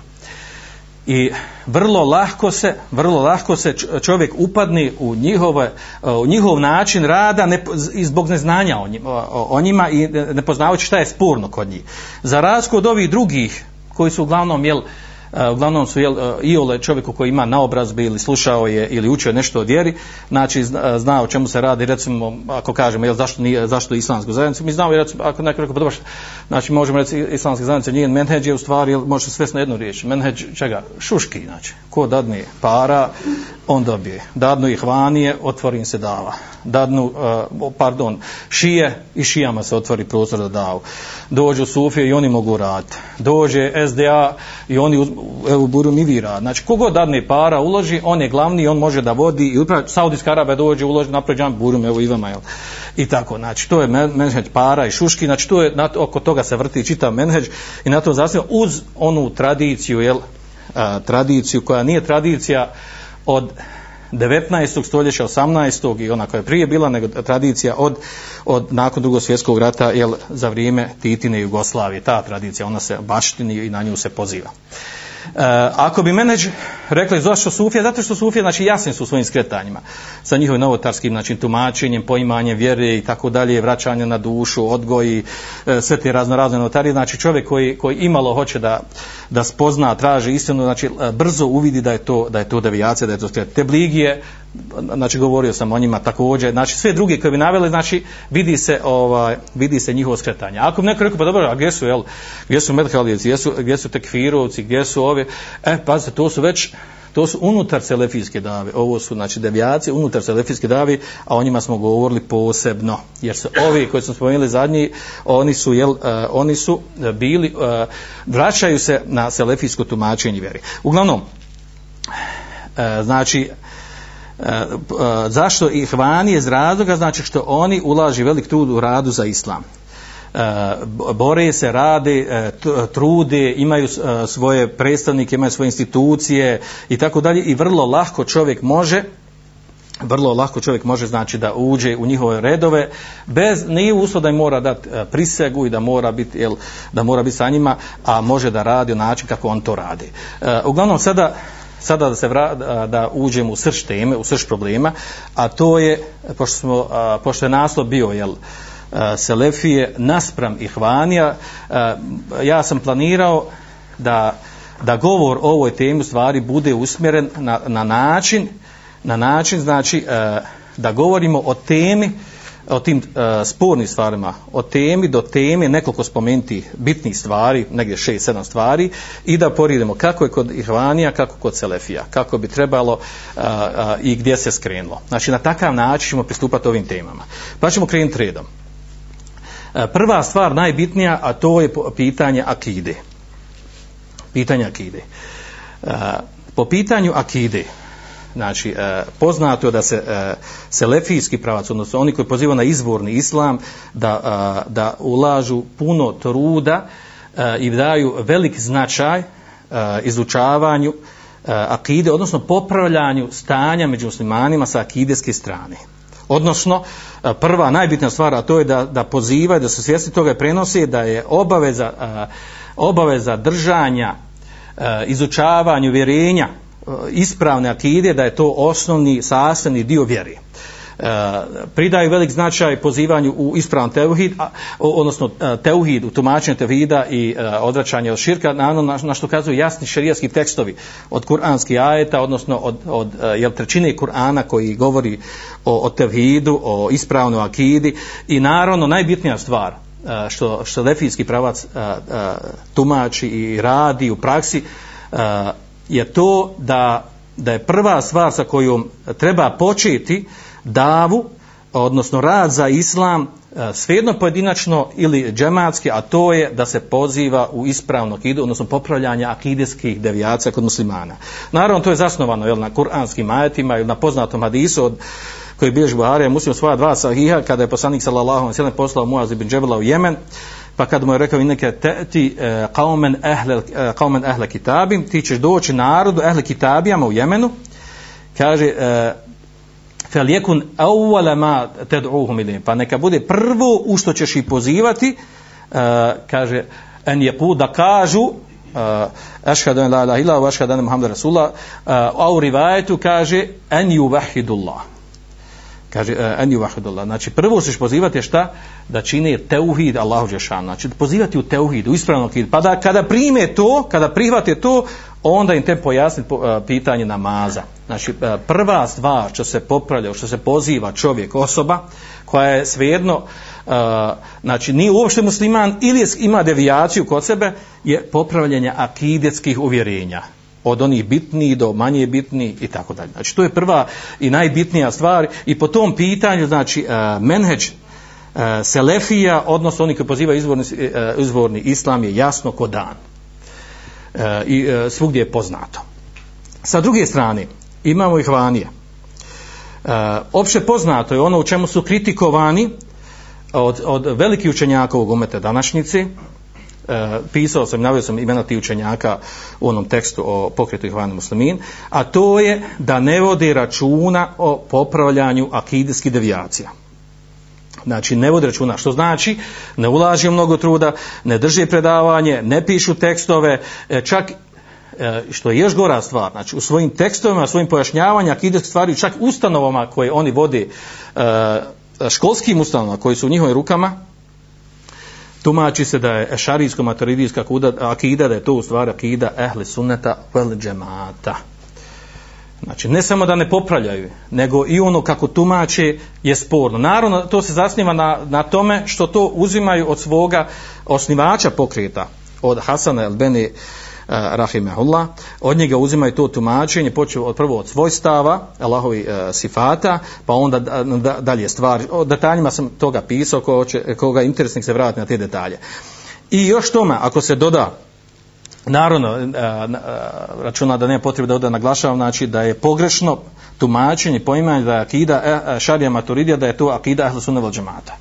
I vrlo lahko se vrlo lahko se čovjek upadne u njihove u njihov način rada ne, zbog neznanja o njima, o njima i ne poznavajući šta je sporno kod njih. Za razliku od ovih drugih koji su uglavnom jel, uh, Eh, uglavnom su jel, eh, iole čovjeku koji ima naobrazbe ili slušao je ili učio nešto o vjeri, znači eh, zna, o čemu se radi, recimo, ako kažemo, jel, zašto, nije, zašto islamsku zajednicu, mi znamo, recimo, ako neko rekao, pa dobro, znači možemo reći islamska zajednica, nije menheđ je u stvari, jel, može se svesti na jednu riječ, menheđ čega? Šuški, znači, ko dadne para, on dobije. Dadnu ih vanije, otvorim se dava. Dadnu, uh, pardon, šije i šijama se otvori prostor da davu. Dođu sufije i oni mogu raditi. Dođe SDA i oni evo buru mi vi rad. Znači, kogod dadne para, uloži, on je glavni, on može da vodi i upravo Saudijska Arabija dođe, uloži, napravi džan burum, evo i vama, jel? I tako, znači, to je menheđ para i šuški, znači, to je, na, oko toga se vrti čita menheđ i na to zasnije uz onu tradiciju, jel, a, tradiciju koja nije tradicija od 19. stoljeća, 18. i ona koja je prije bila, nego tradicija od, od nakon drugog svjetskog rata, jel, za vrijeme Titine Jugoslavije, ta tradicija, ona se baštini i na nju se poziva. Eh, ako bi menedž rekli zašto sufija, zato što sufija znači jasni su svojim skretanjima. Sa njihovim novotarskim znači tumačenjem, poimanjem vjere i tako dalje, vraćanje na dušu, odgoj e, eh, sve te razno razne novotarije, znači čovjek koji, koji imalo hoće da, da spozna, traži istinu, znači eh, brzo uvidi da je to da je to devijacija, da je to skret. Te bligije, znači govorio sam o njima također, znači sve druge koje bi naveli, znači vidi se ovaj vidi se njihovo skretanje. Ako bi neko rekao pa dobro, a gdje su jel, gdje su medhalijevci, gdje su gdje su tekfirovci, gdje su ove, e pa to su već to su unutar selefijske dave, ovo su znači devijacije unutar selefijske dave, a o njima smo govorili posebno, jer su ovi koji smo spomenuli zadnji, oni su, jel, uh, oni su e, bili, uh, vraćaju se na selefijsko tumačenje vjeri. Uglavnom, uh, znači, Uh, Eh, eh, zašto ih je iz razloga? Znači što oni ulaži velik trud u radu za islam. E, bore se, rade, e, trude, imaju e, svoje predstavnike, imaju svoje institucije i tako dalje. I vrlo lahko čovjek može vrlo lako čovjek može znači da uđe u njihove redove bez nije uslov da im mora dati prisegu i da mora biti jel, da mora biti sa njima a može da radi na način kako on to radi. Uglavnom sada sada da se vra, da, uđemo u srž teme u srž problema a to je pošto smo pošto je naslov bio jel Selefije naspram Ihvanija, ja sam planirao da, da govor o ovoj temi stvari bude usmjeren na, na način, na način znači da govorimo o temi, o tim e, spornim stvarima, o temi do teme nekoliko spomenuti bitnih stvari, negdje šest, sedam stvari i da poridemo kako je kod Ihvanija, kako kod Selefija, kako bi trebalo uh, uh, i gdje se skrenulo. Znači na takav način ćemo pristupati ovim temama. Pa ćemo krenuti redom. E, prva stvar najbitnija, a to je pitanje akide. Pitanje akide. E, po pitanju akide, znači e, poznato je da se e, selefijski pravac, odnosno oni koji pozivaju na izvorni islam, da, e, da ulažu puno truda e, i daju velik značaj izučavanju akide, odnosno popravljanju stanja među muslimanima sa akideske strane. Odnosno, prva najbitnija stvar, a to je da, da pozivaju, da su svjesni toga prenosi, da je obaveza, obaveza držanja, izučavanju vjerenja, E, ispravne akide, da je to osnovni sastavni dio vjere. E, pridaju velik značaj pozivanju u ispravan teuhid, a, odnosno e, teuhid u tumačenju teuhida i e, odvraćanje od širka, na, na, na što kazuju jasni šerijski tekstovi od kuranskih ajeta, odnosno od, od e, jel, trećine Kur'ana koji govori o, o teuhidu, o ispravnoj akidi i naravno najbitnija stvar što, što lefijski pravac a, a, tumači i radi u praksi a, je to da, da je prva stvar sa kojom treba početi davu, odnosno rad za islam, e, svejedno pojedinačno ili džematski, a to je da se poziva u ispravno akidu, odnosno popravljanje akideskih devijacija kod muslimana. Naravno, to je zasnovano jel, na kuranskim ajetima ili na poznatom hadisu od koji bilježi Buharija muslim svoja dva sahiha kada je poslanik sallallahu alejhi ve sellem poslao Muaz ibn Džebela u Jemen pa kad mu je rekao ineke ti e, qauman qaumen e, qauman e, kitabi, kitabim ti ćeš doći narodu ahle kitabijama u Jemenu kaže e, fel jekun awwala ma tad'uhum ilayhi pa neka bude prvo u što ćeš ih pozivati uh, kaže en yaqu da kažu uh, ashhadu an la ilaha illa wa ashhadu anna muhammadar rasulullah uh, au rivayetu kaže en yuvahidullah kaže eni en znači prvo ćeš pozivati šta? Da čini teuhid Allahu džeshan znači pozivati u teuhid, u ispravno pa da kada prime to kada prihvate to onda im te pojasniti e, pitanje namaza. Znači, e, prva stvar što se popravlja, što se poziva čovjek, osoba, koja je svejedno, e, znači, nije uopšte musliman ili ima devijaciju kod sebe, je popravljanje akidetskih uvjerenja od onih bitnijih do manje bitnijih i tako dalje. Znači, to je prva i najbitnija stvar i po tom pitanju, znači, e, menheđ e, selefija, odnosno oni koji pozivaju izvorni, e, izvorni islam je jasno ko dan i svugdje je poznato. Sa druge strane, imamo ih vanije. Opće poznato je ono u čemu su kritikovani od, od velikih učenjaka ovog umeta današnjici, e, pisao sam, navio sam imena tih učenjaka u onom tekstu o pokretu Ihvanu muslimin, a to je da ne vodi računa o popravljanju akidijskih devijacija. Znači, ne vodi računa, što znači, ne ulaži mnogo truda, ne drži predavanje, ne pišu tekstove, e, čak e, što je još gora stvar, znači u svojim tekstovima, svojim pojašnjavanjima akidijskih stvari, čak ustanovama koje oni vode, e, školskim ustanovama koji su u njihovim rukama, tumači se da je ešarijsko maturidijska akida, da je to u stvari akida ehli sunneta vel džemata. Znači, ne samo da ne popravljaju, nego i ono kako tumače je sporno. Naravno, to se zasniva na, na tome što to uzimaju od svoga osnivača pokreta, od Hasana el Beni E, rahimehullah, od njega uzimaju to tumačenje, počeo od prvo od svojstava, Allahovi uh, sifata, pa onda da, da, dalje stvari. O detaljima sam toga pisao, ko će, koga interesnik se vrati na te detalje. I još tome, ako se doda Naravno, e, e, računa da nema potrebe da ovdje naglašavam, znači da je pogrešno tumačenje, poimanje da je akida e, šarija maturidija, da je to akida ahlu sunna vel džemata.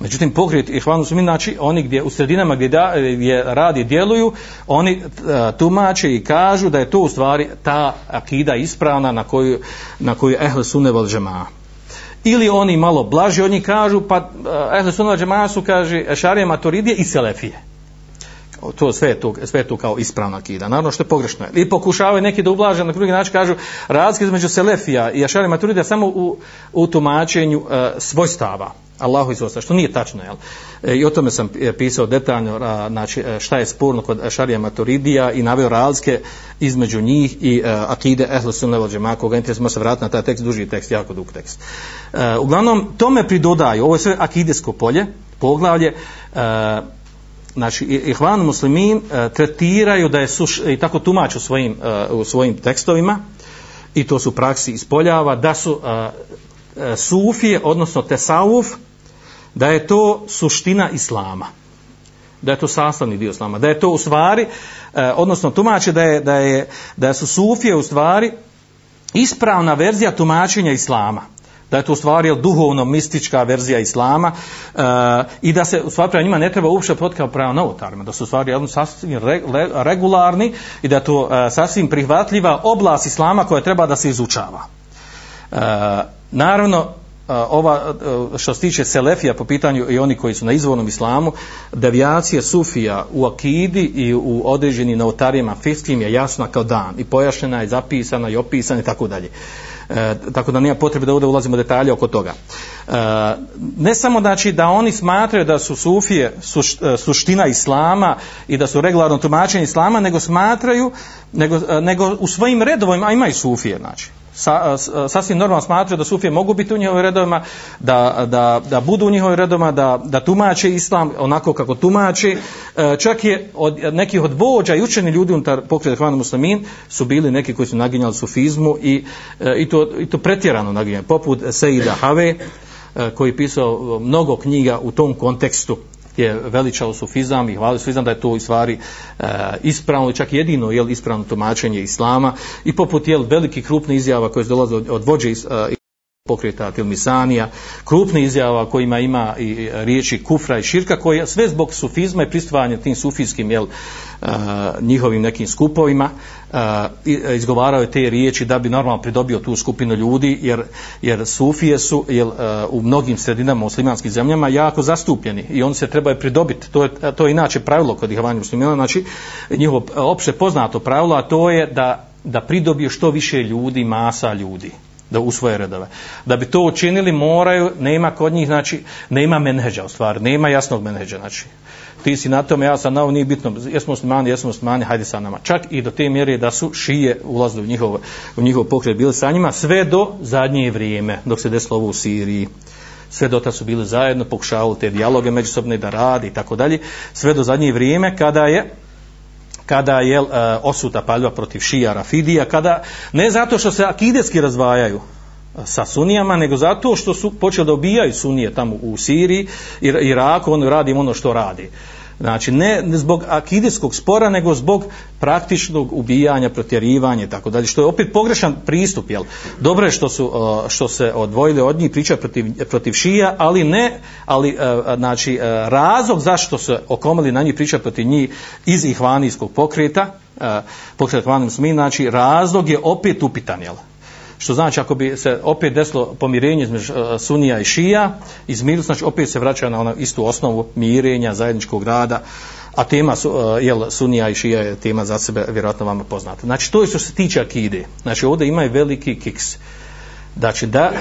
Međutim, pokret i hvanu sumin, znači oni gdje u sredinama gdje, da, gdje radi djeluju, oni e, tumače i kažu da je to u stvari ta akida ispravna na koju, na koju ehle sunne val džema'a Ili oni malo blaži, oni kažu, pa e, ehle sunna džema'a su, kaže, šarije maturidije i selefije to sve je to, sve je to kao ispravna akida. Naravno što je pogrešno. I pokušavaju neki da ublaže na drugi način kažu razlike između Selefija i Ašari Maturidija samo u, u tumačenju e, svojstava. Allahu izvosta, što nije tačno, jel? E, I o tome sam pisao detaljno, a, znači, e, šta je sporno kod Šarija Maturidija i naveo razlike između njih i a, akide Ehlu Sunne Val Džema, koga interesuje, se vratiti na taj tekst, duži tekst, jako dug tekst. E, uglavnom, tome pridodaju, ovo je sve akidesko polje, poglavlje, e, znači ihvan muslimin uh, tretiraju da je suš, i tako tumač u svojim, uh, u svojim tekstovima i to su praksi ispoljava da su uh, uh, sufije odnosno tesavuf da je to suština islama. Da je to sastavni dio islama. Da je to u stvari uh, odnosno tumače da je, da je da su sufije u stvari ispravna verzija tumačenja islama da je to u stvari duhovno mistička verzija islama e, i da se u stvari prema njima ne treba uopšte potkao prema novotarima, da su u stvari jedno sasvim re, re, regularni i da je to e, sasvim prihvatljiva oblast islama koja treba da se izučava. E, naravno, e, ova e, što se tiče selefija po pitanju i oni koji su na izvornom islamu devijacije sufija u akidi i u određenim novotarijama fiskim je jasna kao dan i pojašnjena je zapisana i opisana i tako dalje E, tako da nema potrebe da ovdje ulazimo detalje oko toga. E, ne samo znači da oni smatraju da su sufije suš, e, suština islama i da su regularno tumačenje islama, nego smatraju, nego, e, nego u svojim redovima imaju sufije, znači sa, sasvim normalno smatraju da sufije mogu biti u njihovim redovima, da, da, da budu u njihovim redovima, da, da tumače islam onako kako tumače. E, čak je od nekih od vođa i učeni ljudi unutar pokreta Hvana Muslimin su bili neki koji su naginjali sufizmu i, e, i, to, i to pretjerano naginjali, poput Seida Have, e, koji je pisao mnogo knjiga u tom kontekstu je veličao sufizam i hvalio sufizam da je to u stvari e, ispravno, čak jedino je ispravno tumačenje islama i poput jel, veliki krupni izjava koje se dolaze od, od vođe iz, e, pokreta Tilmisanija, krupne izjava kojima ima i riječi kufra i širka, koje sve zbog sufizma i pristvanja tim sufijskim jel, njihovim nekim skupovima izgovarao je te riječi da bi normalno pridobio tu skupinu ljudi, jer, jer sufije su jel, u mnogim sredinama muslimanskim zemljama jako zastupljeni i oni se trebaju pridobiti. To je, to je inače pravilo kod ihavanja muslimana, znači njihovo opšte poznato pravilo, a to je da da pridobiju što više ljudi, masa ljudi da usvoje redove. Da bi to učinili moraju, nema kod njih, znači, nema menheđa u stvari, nema jasnog menheđa, znači. Ti si na tome, ja sam na ovo nije bitno, jesmo muslimani, jesmo muslimani, hajde sa nama. Čak i do te mjere da su šije ulazili u njihov, u njihov pokret, bili sa njima, sve do zadnje vrijeme, dok se desilo ovo u Siriji sve do su bili zajedno, pokušavali te dijaloge međusobne da radi i tako dalje, sve do zadnje vrijeme kada je kada je uh, osuta paljba protiv šija Rafidija, kada ne zato što se akidetski razvajaju eh, sa sunijama, nego zato što su počeli da ubijaju sunije tamo u Siriji i Iraku, on radi ono što radi. Znači, ne zbog akidijskog spora, nego zbog praktičnog ubijanja, protjerivanja i tako dalje, što je opet pogrešan pristup, jel? Dobro je što, su, uh, što se odvojili od njih priča protiv, protiv šija, ali ne, ali, uh, znači, uh, razlog zašto se okomali na njih priča protiv njih iz ihvanijskog pokreta, pokreta ihvanijskog smi, znači, razlog je opet upitan, jel? Što znači ako bi se opet desilo pomirenje između e, Sunija i Šija, izmiru, znači opet se vraća na onu istu osnovu mirenja, zajedničkog rada, a tema su, e, jel, Sunija i Šija je tema za sebe vjerojatno vama poznata. Znači to je što se tiče akide. Znači ovdje ima i veliki kiks. Znači da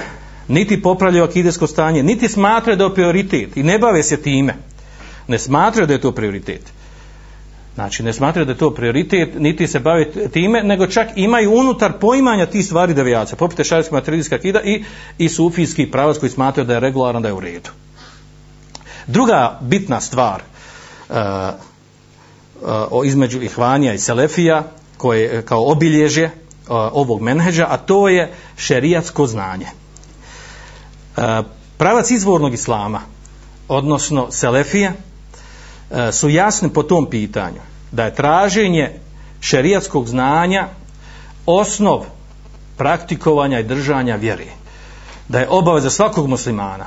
niti popravljaju akidesko stanje, niti smatraju da je prioritet i ne bave se time. Ne smatraju da je to prioritet. Znači, ne smatraju da je to prioritet, niti se bave time, nego čak imaju unutar poimanja ti stvari devijacija. poput šarijska materijska kida i, i sufijski pravac koji smatraju da je regularan, da je u redu. Druga bitna stvar uh, uh, između ihvanija i selefija, koje kao obilježje uh, ovog menheđa, a to je šerijatsko znanje. Uh, pravac izvornog islama, odnosno selefija, E, su jasni po tom pitanju da je traženje šerijatskog znanja osnov praktikovanja i držanja vjere. Da je obaveza svakog muslimana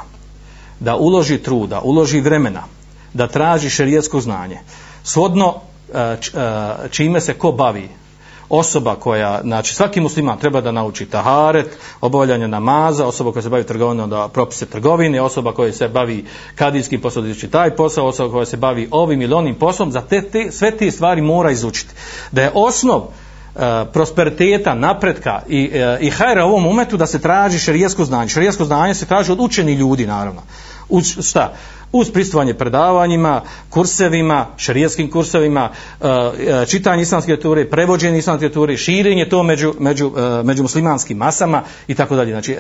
da uloži truda, uloži vremena da traži šerijatsko znanje svodno e, e, čime se ko bavi osoba koja, znači svaki musliman treba da nauči taharet, obavljanje namaza, osoba koja se bavi trgovinom da propise trgovine, osoba koja se bavi kadijskim poslom da taj posao, osoba koja se bavi ovim ili onim poslom, za te, te, sve te stvari mora izučiti. Da je osnov uh, prosperiteta, napretka i, uh, i hajra ovom umetu da se traži šerijesko znanje. Šerijesko znanje se traži od učeni ljudi, naravno. Uč, šta? Uz pristovanje predavanjima, kursevima, šarijetskim kursevima, e, e, čitanje islamske literature, prevođenje islamske literature, širenje to među, među, e, među muslimanskim masama i tako dalje. Znači,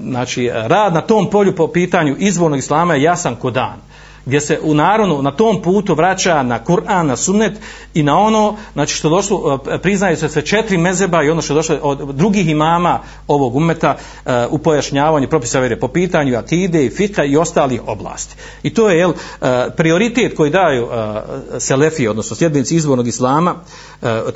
znači, rad na tom polju po pitanju izvornog islama je jasan ko dan gdje se u narodu na tom putu vraća na Kur'an, na sunnet i na ono, znači što došlo, e, priznaju se sve četiri mezeba i ono što došlo od drugih imama ovog umeta uh, e, u pojašnjavanju propisa vere po pitanju akide i fika i ostalih oblasti. I to je jel, uh, prioritet koji daju uh, selefi, odnosno sljedbenici izvornog islama,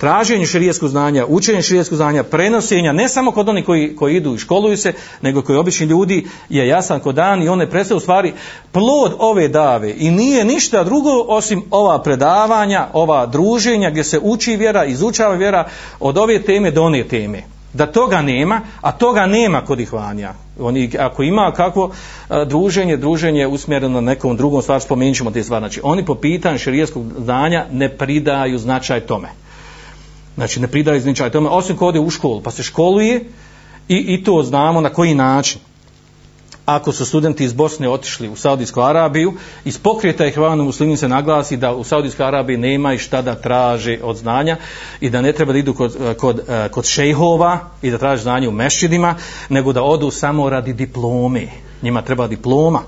traženju širijeskog znanja, učenju širijeskog znanja, prenosenja, ne samo kod onih koji, koji idu i školuju se, nego koji obični ljudi je jasan kod dan i one predstavljaju u stvari plod ove da bave i nije ništa drugo osim ova predavanja, ova druženja gdje se uči vjera, izučava vjera od ove teme do one teme. Da toga nema, a toga nema kod ihvanja. Oni, ako ima kakvo a, druženje, druženje usmjereno na nekom drugom stvar, spomenut ćemo te stvari. Znači, oni po pitanju širijeskog znanja ne pridaju značaj tome. Znači, ne pridaju značaj tome, osim kod je u školu, pa se školuje i, i to znamo na koji način ako su studenti iz Bosne otišli u Saudijsku Arabiju, iz pokreta Ihvanu muslimin se naglasi da u Saudijskoj Arabiji nema i šta da traže od znanja i da ne treba da idu kod, eh, kod, eh, kod šejhova i da traže znanje u mešćidima, nego da odu samo radi diplome. Njima treba diploma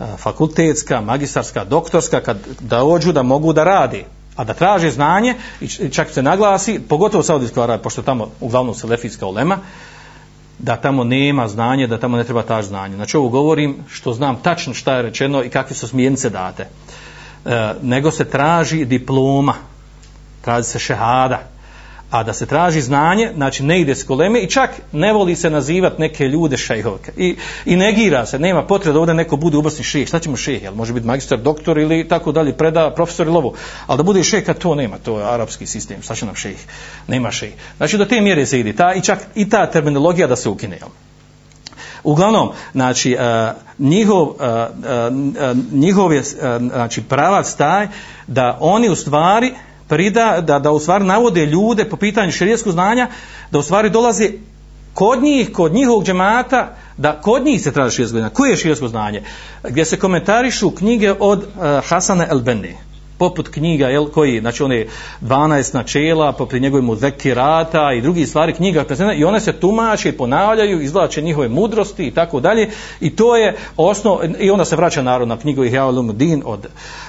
eh, fakultetska, magistarska, doktorska, kad da ođu da mogu da radi. A da traže znanje, i čak se naglasi, pogotovo u Saudijskoj Arabiji, pošto tamo uglavnom selefijska olema, da tamo nema znanje, da tamo ne treba taž znanje. Znači ovo govorim što znam tačno šta je rečeno i kakve su smjernice date. E, nego se traži diploma, traži se šehada, a da se traži znanje, znači ne ide s koleme i čak ne voli se nazivati neke ljude šejhovke. I, I negira se, nema potrebe da ovdje neko bude ubrsni šejh. Šta ćemo šejh? Jel može biti magistar, doktor ili tako dalje, preda profesor ili ovo. Ali da bude šejh, kad to nema, to je arapski sistem. Šta će nam šejh? Nema šejh. Znači do te mjere se ide. Ta, I čak i ta terminologija da se ukine. Jel? Uglavnom, znači, uh, njihov, uh, uh, njihov je, uh, znači, pravac taj da oni u stvari, prida, da, da u stvari navode ljude po pitanju širijetskog znanja, da u stvari dolaze kod njih, kod njihovog džemata, da kod njih se traži širijetsko znanje. Koje je širijetsko znanje? Gdje se komentarišu knjige od uh, Hasana el-Benni poput knjiga jel, koji, znači one 12 načela, poput njegovim zekirata i drugi stvari knjiga i one se tumače, ponavljaju, izvlače njihove mudrosti i tako dalje. I to je osnov, i onda se vraća narod na knjigu Ihya Din od,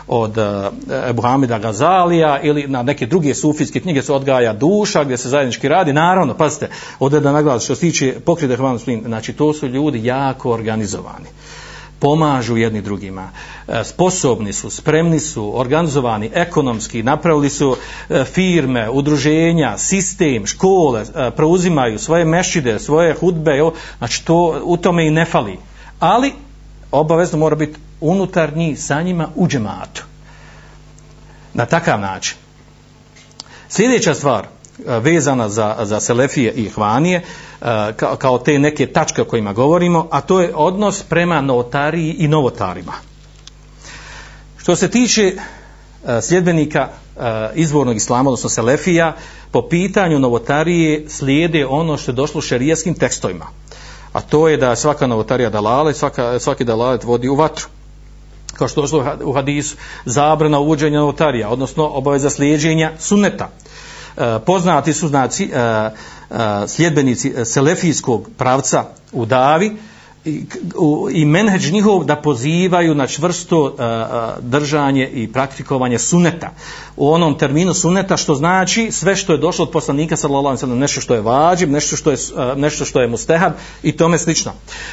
od uh, Ebu Hamida Gazalija ili na neke druge sufijske knjige se odgaja duša gdje se zajednički radi, naravno, pazite, ovdje da naglas što se tiče pokrita Hvala znači to su ljudi jako organizovani pomažu jedni drugima, e, sposobni su, spremni su, organizovani, ekonomski, napravili su e, firme, udruženja, sistem, škole, e, preuzimaju svoje mešide, svoje hudbe, znači to u tome i ne fali. Ali obavezno mora biti unutarnji sa njima u džematu. Na takav način. Sljedeća stvar, vezana za, za Selefije i Hvanije, kao, kao te neke tačke o kojima govorimo, a to je odnos prema notariji i novotarima. Što se tiče sljedbenika izvornog islama, odnosno Selefija, po pitanju novotarije slijede ono što je došlo šerijaskim tekstovima. A to je da svaka novotarija dalale, svaka, svaki dalalet vodi u vatru kao što je u hadisu, zabrana uvođenja novotarija, odnosno obaveza slijedženja sunneta. Eh, poznati su znači e, sljedbenici selefijskog pravca u Davi, i, i menheđ njihov da pozivaju na čvrsto uh, držanje i praktikovanje suneta. U onom terminu suneta što znači sve što je došlo od poslanika sallallahu alejhi ve sellem nešto što je vađib nešto što je uh, nešto što je mustehab i tome slično.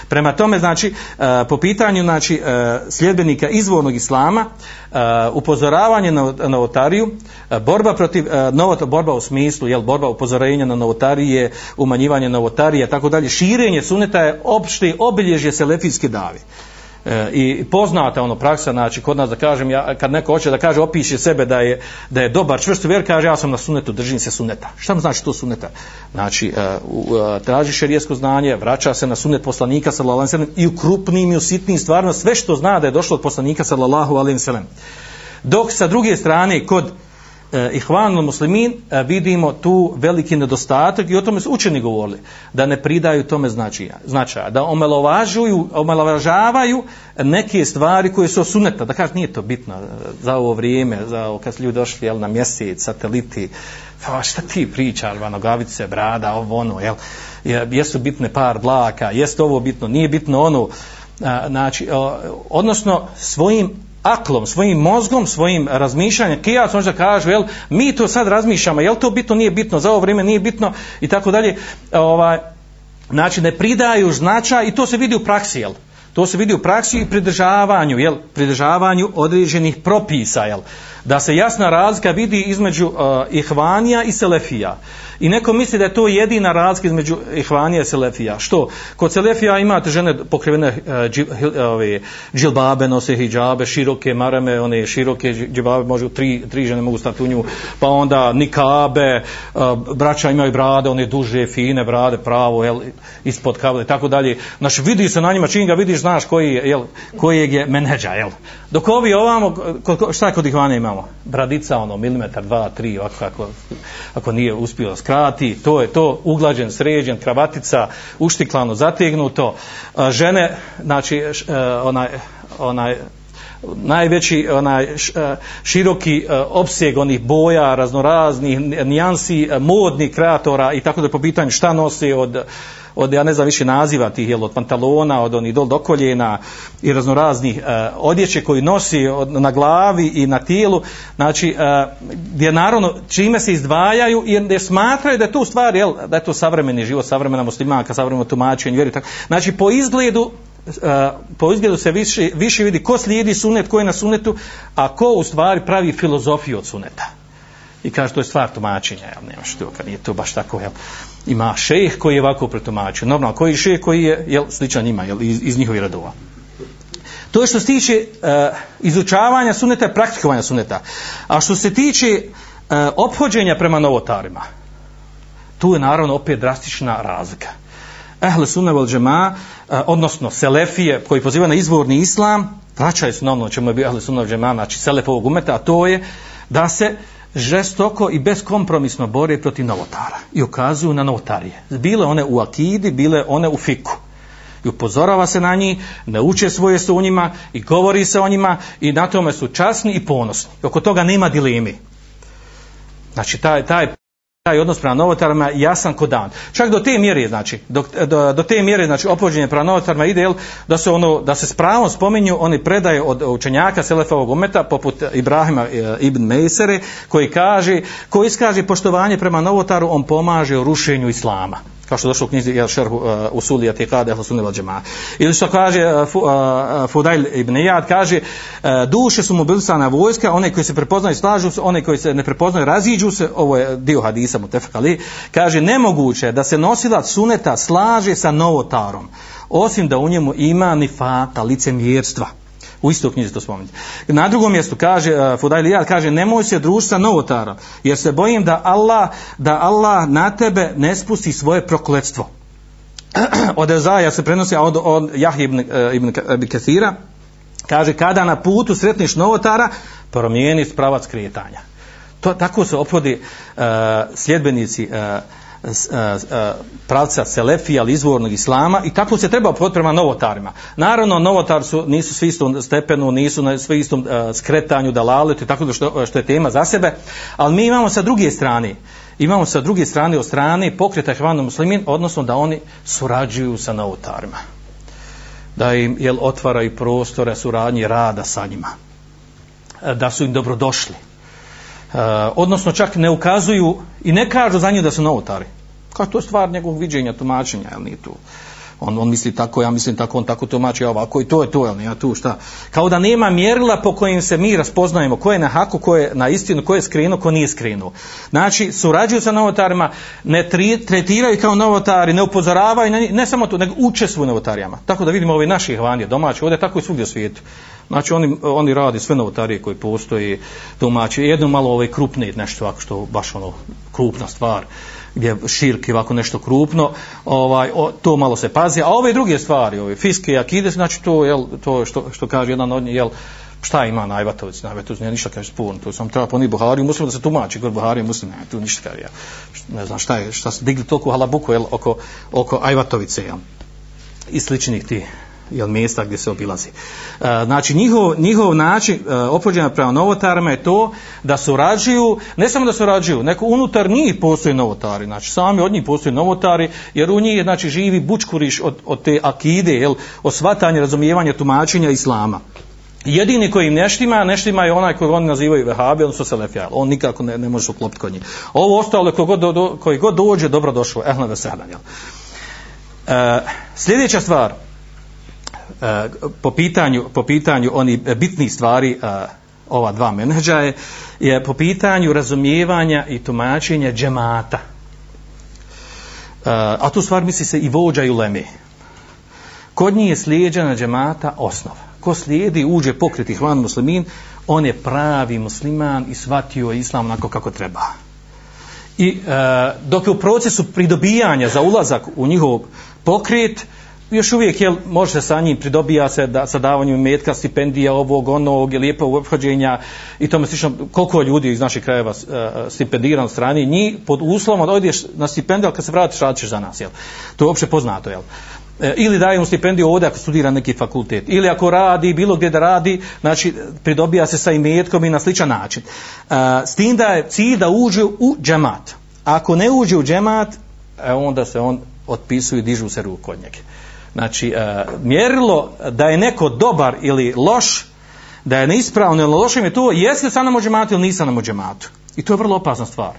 Prema tome znači uh, po pitanju znači uh, sljedbenika izvornog islama uh, Eh, upozoravanje na novotariju uh, eh, borba protiv eh, uh, novot borba u smislu jel borba upozorenja na novotarije umanjivanje novotarije tako dalje širenje suneta je opšte obilježje selefijske dave. E, I poznata ono praksa, znači kod nas da kažem, ja, kad neko hoće da kaže, opiše sebe da je, da je dobar čvrst vjer, kaže ja sam na sunetu, držim se suneta. Šta mu znači to suneta? Znači, e, u, e, traži šerijesko znanje, vraća se na sunet poslanika sallallahu alejhi ve sellem i u krupnim i u sitnim stvarima, sve što zna da je došlo od poslanika sallallahu alejhi ve sellem. Dok sa druge strane, kod Eh, e, ihvanul muslimin eh, vidimo tu veliki nedostatak i o tome su učeni govorili da ne pridaju tome značaja, značaja da omalovažuju, omalovažavaju neke stvari koje su osuneta, da kaže nije to bitno eh, za ovo vrijeme, za ovo kad su ljudi došli jel, na mjesec, sateliti, pa šta ti priča, nogavice, brada, ovo ono, jel, jesu bitne par dlaka, jeste ovo bitno, nije bitno ono, znači, odnosno svojim aklom, svojim mozgom, svojim razmišljanjem, kijac možda kažu, jel, mi to sad razmišljamo, jel to bitno, nije bitno, za ovo vrijeme nije bitno i tako dalje, ovaj, znači ne pridaju značaj i to se vidi u praksi, jel, to se vidi u praksi i pridržavanju, jel, pridržavanju određenih propisa, jel, da se jasna razlika vidi između uh, ihvanija i selefija. I neko misli da je to jedina razlika između ihvanija i selefija. Što? Kod selefija imate žene pokrivene uh, dži, uh, ove, džilbabe, nose hijabe, široke marame, one široke džilbabe, možu tri, tri žene mogu stati u nju, pa onda nikabe, uh, braća imaju brade, one duže, fine brade, pravo, jel, ispod kable i tako dalje. Znači, vidi se na njima, čim ga vidiš, znaš koji je, jel, kojeg je menedža, jel. Dok ovi ovamo, šta je kod ihvanija imamo? Bradica, ono, milimetar, dva, tri, ovako, ako, ako nije uspio skrati, to je to, uglađen, sređen, kravatica, uštiklano, zategnuto, žene, znači, e, onaj, onaj, najveći onaj e, široki e, opseg onih boja raznoraznih nijansi modnih kreatora i tako da po pitanju šta nose od od ja ne znam više naziva tih jel, od pantalona, od onih dol do koljena i raznoraznih e, odjeće koji nosi od, na glavi i na tijelu, znači e, gdje naravno čime se izdvajaju i gdje smatraju da je to u stvari, jel, da je to savremeni život, savremena muslimanka, savremeno tumačenje, vjeri, tako. znači po izgledu Uh, po izgledu se više, više vidi ko slijedi sunet, ko je na sunetu, a ko u stvari pravi filozofiju od suneta. I kaže, to je stvar tumačenja, jel, nema što, kad nije to baš tako, jel. Ima šejh koji je ovako pretumačio. Normalno, koji šejh koji je jel, sličan njima jel, iz, iz njihovih radova. To je što se tiče uh, izučavanja suneta i praktikovanja suneta. A što se tiče uh, ophođenja prema novotarima, tu je naravno opet drastična razlika. Ehle sunne vel džema, uh, odnosno selefije koji poziva na izvorni islam, vraćaju se na ono čemu je bio ehle sunne vel džema, znači selef ovog umeta, a to je da se uh, žestoko i beskompromisno bore protiv novotara i ukazuju na novotarije. Bile one u akidi, bile one u fiku. I upozorava se na njih, ne uče svoje su u njima i govori se o njima i na tome su časni i ponosni. I oko toga nema dilemi. Znači, taj, taj taj odnos prema novotarima jasan kod dan. Čak do te mjere, znači, do, do, do te mjere, znači, opođenje prema novotarima ide, da se ono, da se s pravom spominju oni predaje od učenjaka Selefovog umeta, poput Ibrahima e, ibn Mejsere, koji kaže, koji iskaže poštovanje prema novotaru, on pomaže u rušenju islama kao što došlo u knjizi jel šerhu uh, Usuli Atikade ehlu sunne wal jamaa. Ili što kaže uh, fu, uh, Fudail ibn Iyad kaže uh, duše su mobilisana vojska one koji se prepoznaju slažu se one koji se ne prepoznaju raziđu se ovo je dio hadisa mutafak ali kaže nemoguće da se nosilac suneta slaže sa novotarom osim da u njemu ima nifaka licemjerstva. U istoj knjizi to spominje. Na drugom mjestu kaže, eh, uh, Fudajlijat kaže, nemoj se družiti sa novotara, jer se bojim da Allah, da Allah na tebe ne spusti svoje prokletstvo. od Ezaja se prenosi a od, od Jahje ibn, uh, ibn, eh, ibn Kathira, kaže, kada na putu sretniš novotara, promijeni pravac kretanja. To, tako se opodi uh, sljedbenici uh, pravca Selefija ali izvornog islama i tako se treba opod prema novotarima. Naravno, novotar su, nisu svi istom stepenu, nisu na svi istom skretanju, dalaletu i tako da što, što je tema za sebe, ali mi imamo sa druge strane, imamo sa druge strane od strane pokreta Hvanu muslimin, odnosno da oni surađuju sa novotarima. Da im jel, otvaraju prostore suradnje rada sa njima. Da su im dobrodošli Eh, odnosno čak ne ukazuju i ne kažu za nju da su novotari. Kao to je stvar njegovog viđenja, tumačenja, jel nije tu. On, on misli tako, ja mislim tako, on tako tumači ja ovako i to je to, jel nije tu šta. Kao da nema mjerila po kojim se mi raspoznajemo ko je na haku, ko je na istinu, ko je skrenuo, ko nije skrenuo. Znači, surađuju sa novotarima, ne tri, tretiraju kao novotari, ne upozoravaju, ne, ne samo to, nego učestvuju novotarijama. Tako da vidimo ove naše hvanje, domaće, ovdje tako i svugdje u svijetu. Znači oni, oni radi sve novotarije koji postoji domaći, jedno malo ove krupne nešto ovako što baš ono krupna stvar gdje širki ovako nešto krupno, ovaj, o, to malo se pazi, a ove druge stvari, ove fiske i akide, znači to, jel, to što, što kaže jedan od njih, jel, šta ima Najvatović, najvatovic, nije ništa kaže spurno, to sam treba poniti Buhari muslim da se tumači, kod Buhari muslim, ne, tu ništa kaže, ja. ne znam šta je, šta se digli toliko halabuku, jel, oko, oko Ajvatovice, jel, i sličnih tih jel, mjesta gdje se obilazi. E, znači, njihov, njihov način e, opođenja prema novotarima je to da surađuju, ne samo da surađuju, neko unutar njih postoje novotari, znači sami od njih postoje novotari, jer u njih znači, živi bučkuriš od, od te akide, jel, osvatanje, razumijevanje, tumačenja islama. Jedini koji im neštima, neštima je onaj koji oni nazivaju vehabi, odnosno selefijal. On nikako ne, ne može uklopiti kod njih. Ovo ostalo koji god, do, koji god dođe, dobro došlo. Ehna veselan. jel? E, sljedeća stvar, Eh, po pitanju, po pitanju oni bitnih stvari eh, ova dva menadža je, je po pitanju razumijevanja i tumačenja džemata. Eh, a tu stvar misli se i vođa i uleme. Kod njih je slijedjena džemata osnova. Ko slijedi, uđe pokriti hvan muslimin, on je pravi musliman i shvatio islam onako kako treba. I e, dok je u procesu pridobijanja za ulazak u njihov pokret, još uvijek jel, može se sa njim pridobija se da, sa davanjem metka, stipendija, ovog, onog, lijepo obhođenja i tome slično, koliko ljudi iz naših krajeva uh, e, stipendirano strani, njih pod uslovom da odeš na stipendiju, ali kad se vratiš, radit ćeš za nas, jel? To je uopće poznato, jel? E, ili daje mu stipendiju ovdje ako studira neki fakultet, ili ako radi, bilo gdje da radi, znači pridobija se sa imetkom i na sličan način. E, s tim da je cilj da uđe u džemat. Ako ne uđe u džemat, e, onda se on otpisuju i dižu se ruku od njega. Znači, uh, mjerilo da je neko dobar ili loš, da je neispravno ili lošim je to, jeste sa nam ođematu ili nisa nam mođematu. I to je vrlo opasna stvar.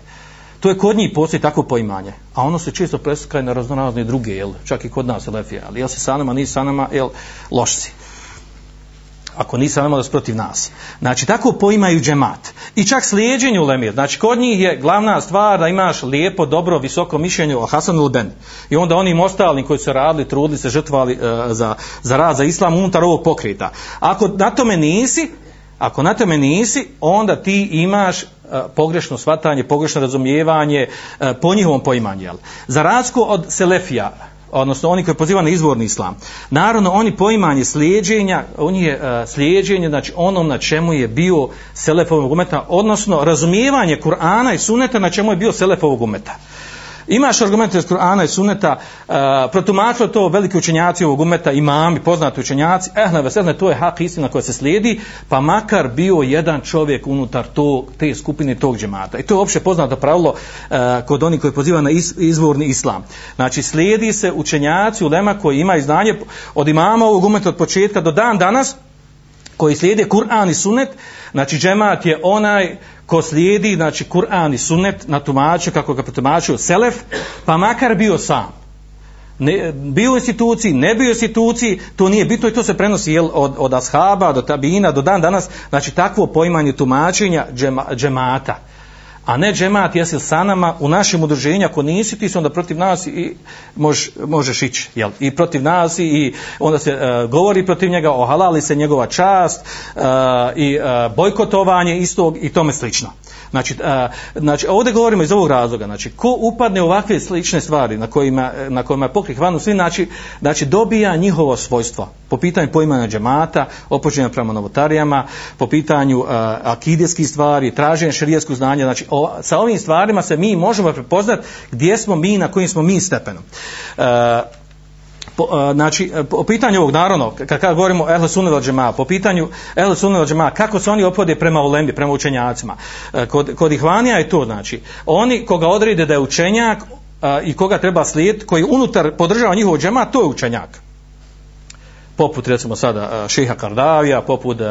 To je kod njih postoji tako poimanje. A ono se često preskaje na raznorazne druge, jel? čak i kod nas je. Ali jel se sa nama, nisi sa nama, jel, lošci ako nisam nama da protiv nas. Znači, tako poimaju džemat. I čak slijedženje lemir. Znači, kod njih je glavna stvar da imaš lijepo, dobro, visoko mišljenje o Hasan al-Ben. I onda onim ostalim koji su radili, trudili se, žrtvali uh, e, za, za rad, za islam unutar ovog pokrita. Ako na tome nisi, ako na tome nisi, onda ti imaš e, pogrešno svatanje, pogrešno razumijevanje e, po njihovom poimanju. Za razliku od Selefija, odnosno oni koji pozivaju na izvorni islam. Naravno, oni poimanje slijedženja, on je uh, slijedženje, znači onom na čemu je bio Selefovog umeta, odnosno razumijevanje Kur'ana i Suneta na čemu je bio Selefovog umeta. Imaš argumente iz Kur'ana i Sunneta, e, uh, protumačilo to veliki učenjaci ovog umeta, imami, poznati učenjaci, ehna veselne, to je hak istina koja se slijedi, pa makar bio jedan čovjek unutar to, te skupine tog džemata. I to je opće poznato pravilo uh, kod onih koji poziva na is, izvorni islam. Znači, slijedi se učenjaci u lema koji imaju znanje od imama ovog umeta od početka do dan danas, koji slijede Kur'an i Sunnet, znači džemat je onaj ko slijedi, znači Kur'an i Sunnet na tumaču, kako ga protumačio Selef, pa makar bio sam. Ne, bio u instituciji, ne bio u instituciji, to nije bitno i to se prenosi jel, od, od ashaba do tabina do dan danas, znači takvo poimanje tumačenja džema, džemata a ne džemat jesi sa nama u našem udruženju, ako nisi ti si onda protiv nas i mož, možeš ići, jel? I protiv nas i onda se e, govori protiv njega, ohalali se njegova čast e, i e, bojkotovanje istog i tome slično. Znači, a, znači, ovdje govorimo iz ovog razloga, znači, ko upadne u ovakve slične stvari na kojima, na kojima je pokrih vanu svi, znači, znači, dobija njihovo svojstvo po pitanju poimanja džemata, opođenja prema novotarijama, po pitanju a, akidijskih stvari, traženja širijetskog znanja, znači, o, sa ovim stvarima se mi možemo prepoznati gdje smo mi, na kojim smo mi stepenom. A, po, a, znači, e, po pitanju ovog naravno, kad, kad govorimo ehle sunne džema, po pitanju ehle sunne džema, kako se oni opode prema ulembi, prema učenjacima, a, kod, kod ihvanija je to, znači, oni koga odrede da je učenjak a, i koga treba slijed, koji unutar podržava njihov džema, to je učenjak poput recimo sada Šeha Kardavija, poput uh,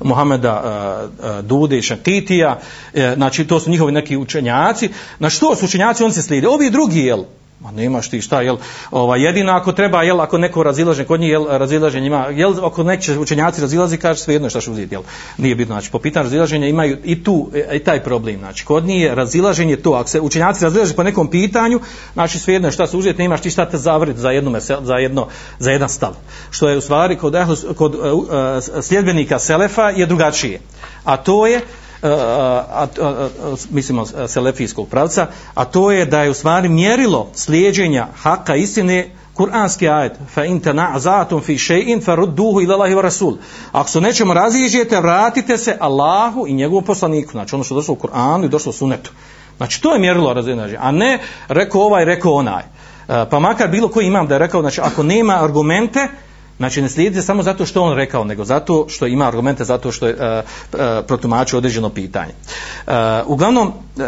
Muhameda uh, Dude i Šantitija, uh, znači to su njihovi neki učenjaci. Na što su učenjaci, oni se slijede. Ovi drugi, jel, Ma nemaš ti šta, jel, ova, jedino ako treba, jel, ako neko razilaže, kod njih, jel, razilaženje ima, jel, ako neće učenjaci razilazi, kaže sve jedno šta što uzeti, jel, nije bitno, znači, po pitanju razilaženja imaju i tu, e, i taj problem, znači, kod njih je razilaženje to, ako se učenjaci razilaže po nekom pitanju, znači, sve jedno šta se uzeti, nemaš ti šta te zavriti za, jedno, za, jedno, za jedan stav, što je u stvari kod, kod uh, sljedbenika Selefa je drugačije, a to je, a, a, a, mislimo selefijskog pravca, a to je da je u stvari mjerilo slijeđenja haka istine Kur'anski ajet fa in tana'zatum fi shay'in farudduhu ila Allahi wa rasul. Ako se nečemu raziđete, vratite se Allahu i njegovom poslaniku. Znači ono što došlo u Kur'anu i došlo u sunetu. Znači to je mjerilo raziđenja, a ne rekao ovaj, rekao onaj. E, pa makar bilo koji imam da je rekao, znači ako nema argumente, Znači ne slijedite samo zato što on rekao, nego zato što ima argumente, zato što je uh, uh, protumačio određeno pitanje. Uh, uglavnom, uh,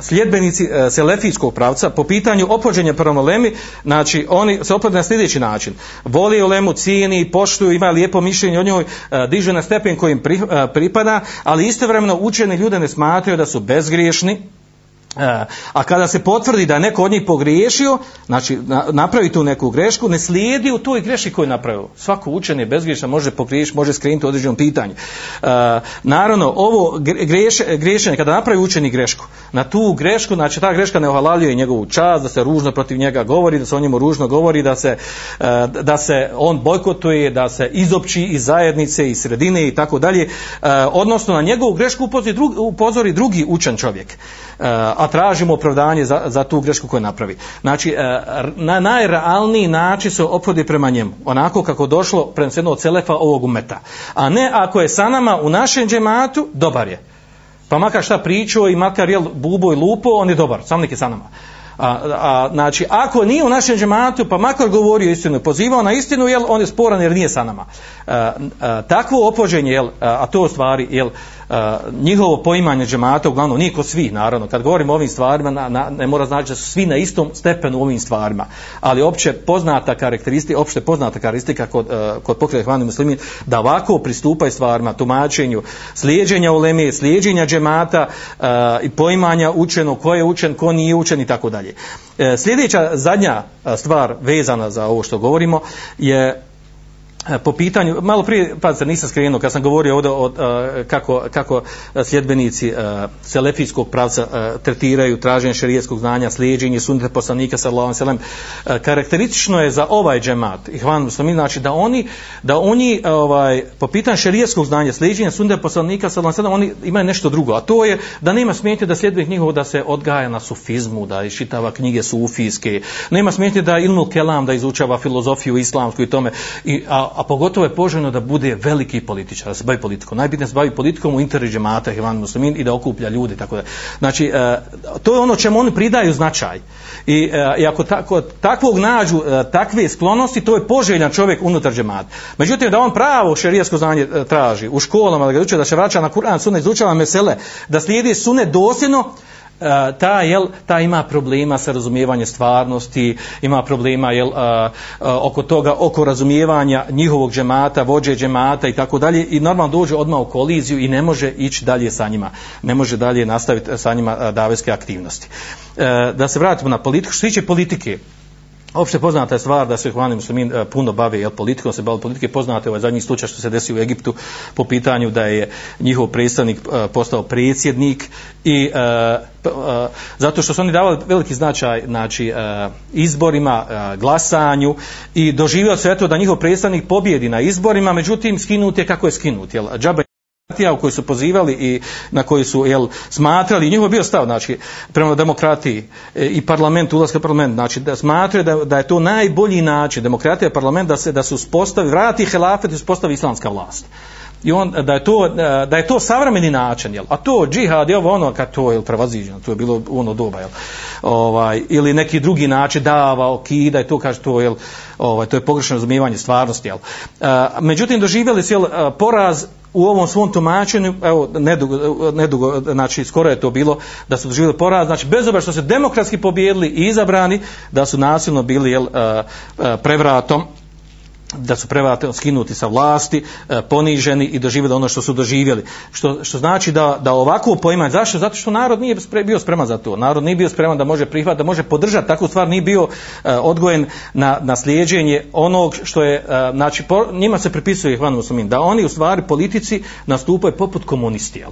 sljedbenici uh, selefijskog pravca po pitanju opođenja prvom lemi, znači oni se opode na sljedeći način. Voli u lemu, cijeni, poštuju, ima lijepo mišljenje o njoj, uh, diže na stepen kojim pri, uh, pripada, ali istovremeno učeni ljude ne smatraju da su bezgriješni, E, a kada se potvrdi da neko od njih pogriješio, znači napravi tu neku grešku, ne slijedi u toj greši koju je napravio. Svako učen je bezgriješan, može pogriješiti, može skrenuti određenom pitanju. E, naravno, ovo greš, griješenje, kada napravi učeni grešku, na tu grešku, znači ta greška ne ohalaljuje njegovu čast, da se ružno protiv njega govori, da se o njemu ružno govori, da se, e, da se on bojkotuje, da se izopći iz zajednice, iz sredine i tako dalje, e, odnosno na njegovu grešku upozori drugi, upozori drugi učen čovjek. E, a tražimo opravdanje za, za tu grešku koju napravi. Znači, e, na najrealniji način se opodi prema njemu, onako kako došlo prenosjedno od celefa ovog umeta. A ne ako je sa nama u našem džematu, dobar je. Pa makar šta pričao i makar je bubo i lupo, on je dobar, sam neki sa nama. A, a, znači, ako nije u našem džematu, pa makar govorio istinu, pozivao na istinu, jel, on je sporan jer nije sa nama. E, a, a, e, takvo opođenje, jel, a, a to stvari, jel, njihovo poimanje džemata, uglavnom nije kod svih, naravno, kad govorimo o ovim stvarima, na, na, ne mora znači da su svi na istom stepenu ovim stvarima, ali opće poznata karakteristika, opšte poznata karakteristika kod, uh, kod pokreta hvani muslimin, da ovako pristupaju stvarima, tumačenju, slijedženja uleme, slijeđenja džemata uh, i poimanja učeno, ko je učen, ko nije učen i tako dalje. E, sljedeća, zadnja stvar vezana za ovo što govorimo je E, po pitanju, malo prije, pa nisam skrenuo, kad sam govorio ovdje o, a, e, kako, kako sljedbenici a, selefijskog pravca a, tretiraju traženje šerijetskog znanja, slijedženje sunnite poslanika sallallahu alejhi ve karakteristično je za ovaj džemat, ihvan hvan muslimin, znači da oni, da oni ovaj, po pitanju šerijetskog znanja, slijedženje sunnite poslanika sallallahu alejhi ve oni imaju nešto drugo, a to je da nema smetnje da sljedbenik njihov da se odgaja na sufizmu, da išitava knjige sufijske, nema smetnje da ilmul kelam, da izučava filozofiju islamsku i tome, i, a, a pogotovo je poželjno da bude veliki političar, da se bavi politikom. Najbitnije se bavi politikom u interi džemata Ivan Muslimin i da okuplja ljudi tako da. Znači e, to je ono čemu oni pridaju značaj. I, e, i ako tako, takvog nađu e, takve sklonosti, to je poželjan čovjek unutar džemata. Međutim da on pravo šerijsko znanje e, traži u školama da ga uči da se vraća na Kur'an, sunnet, izučava mesele, da slijedi sunnet dosljedno, Eh, ta jel ta ima problema sa razumijevanjem stvarnosti ima problema jel a, a, oko toga oko razumijevanja njihovog džemata vođe džemata i tako dalje. I normalno dođe odmah u koliziju i ne može ići dalje sa njima. Ne može dalje nastaviti sa njima daveske aktivnosti. E, da se vratimo na politiku. Što se tiče politike Opšte poznata je stvar da se Hvani muslimin e, puno bave jel, politikom, se bave politike, poznate ovaj zadnji slučaj što se desi u Egiptu po pitanju da je njihov predstavnik e, postao predsjednik i e, zato što su oni davali veliki značaj znači, izborima, glasanju i doživio se eto da njihov predstavnik pobjedi na izborima, međutim skinut je kako je skinut. Jel? Džaba demokratija u koju su pozivali i na koji su jel, smatrali, njihov je bio stav znači, prema demokratiji e, i parlament, ulazka parlament, znači da smatraju da, da je to najbolji način, demokratija parlament da se da se uspostavi, vrati helafet i uspostavi islamska vlast. I on, da je to, e, da je to savremeni način, jel? a to džihad je ovo ono kad to je prevaziđeno, to je bilo ono doba, jel? Ovaj, ili neki drugi način dava, okida i to kaže to, jel? Ovaj, to je pogrešno razumijevanje stvarnosti. Jel? A, međutim, doživjeli su jel, e, poraz u ovom svom tumačenju, evo, nedugo, nedugo, znači, skoro je to bilo, da su doživjeli poraz, znači, bez obzira što su demokratski pobjedili i izabrani, da su nasilno bili, jel, prevratom, da su prevratno skinuti sa vlasti, e, poniženi i doživjeli ono što su doživjeli. Što, što znači da, da ovako poimanje, zašto? Zato što narod nije bio spreman za to. Narod nije bio spreman da može prihvatiti, da može podržati takvu stvar, nije bio e, odgojen na, na slijeđenje onog što je, e, znači, po, njima se pripisuje, hvala muslimin, da oni u stvari politici nastupaju poput komunisti, jel?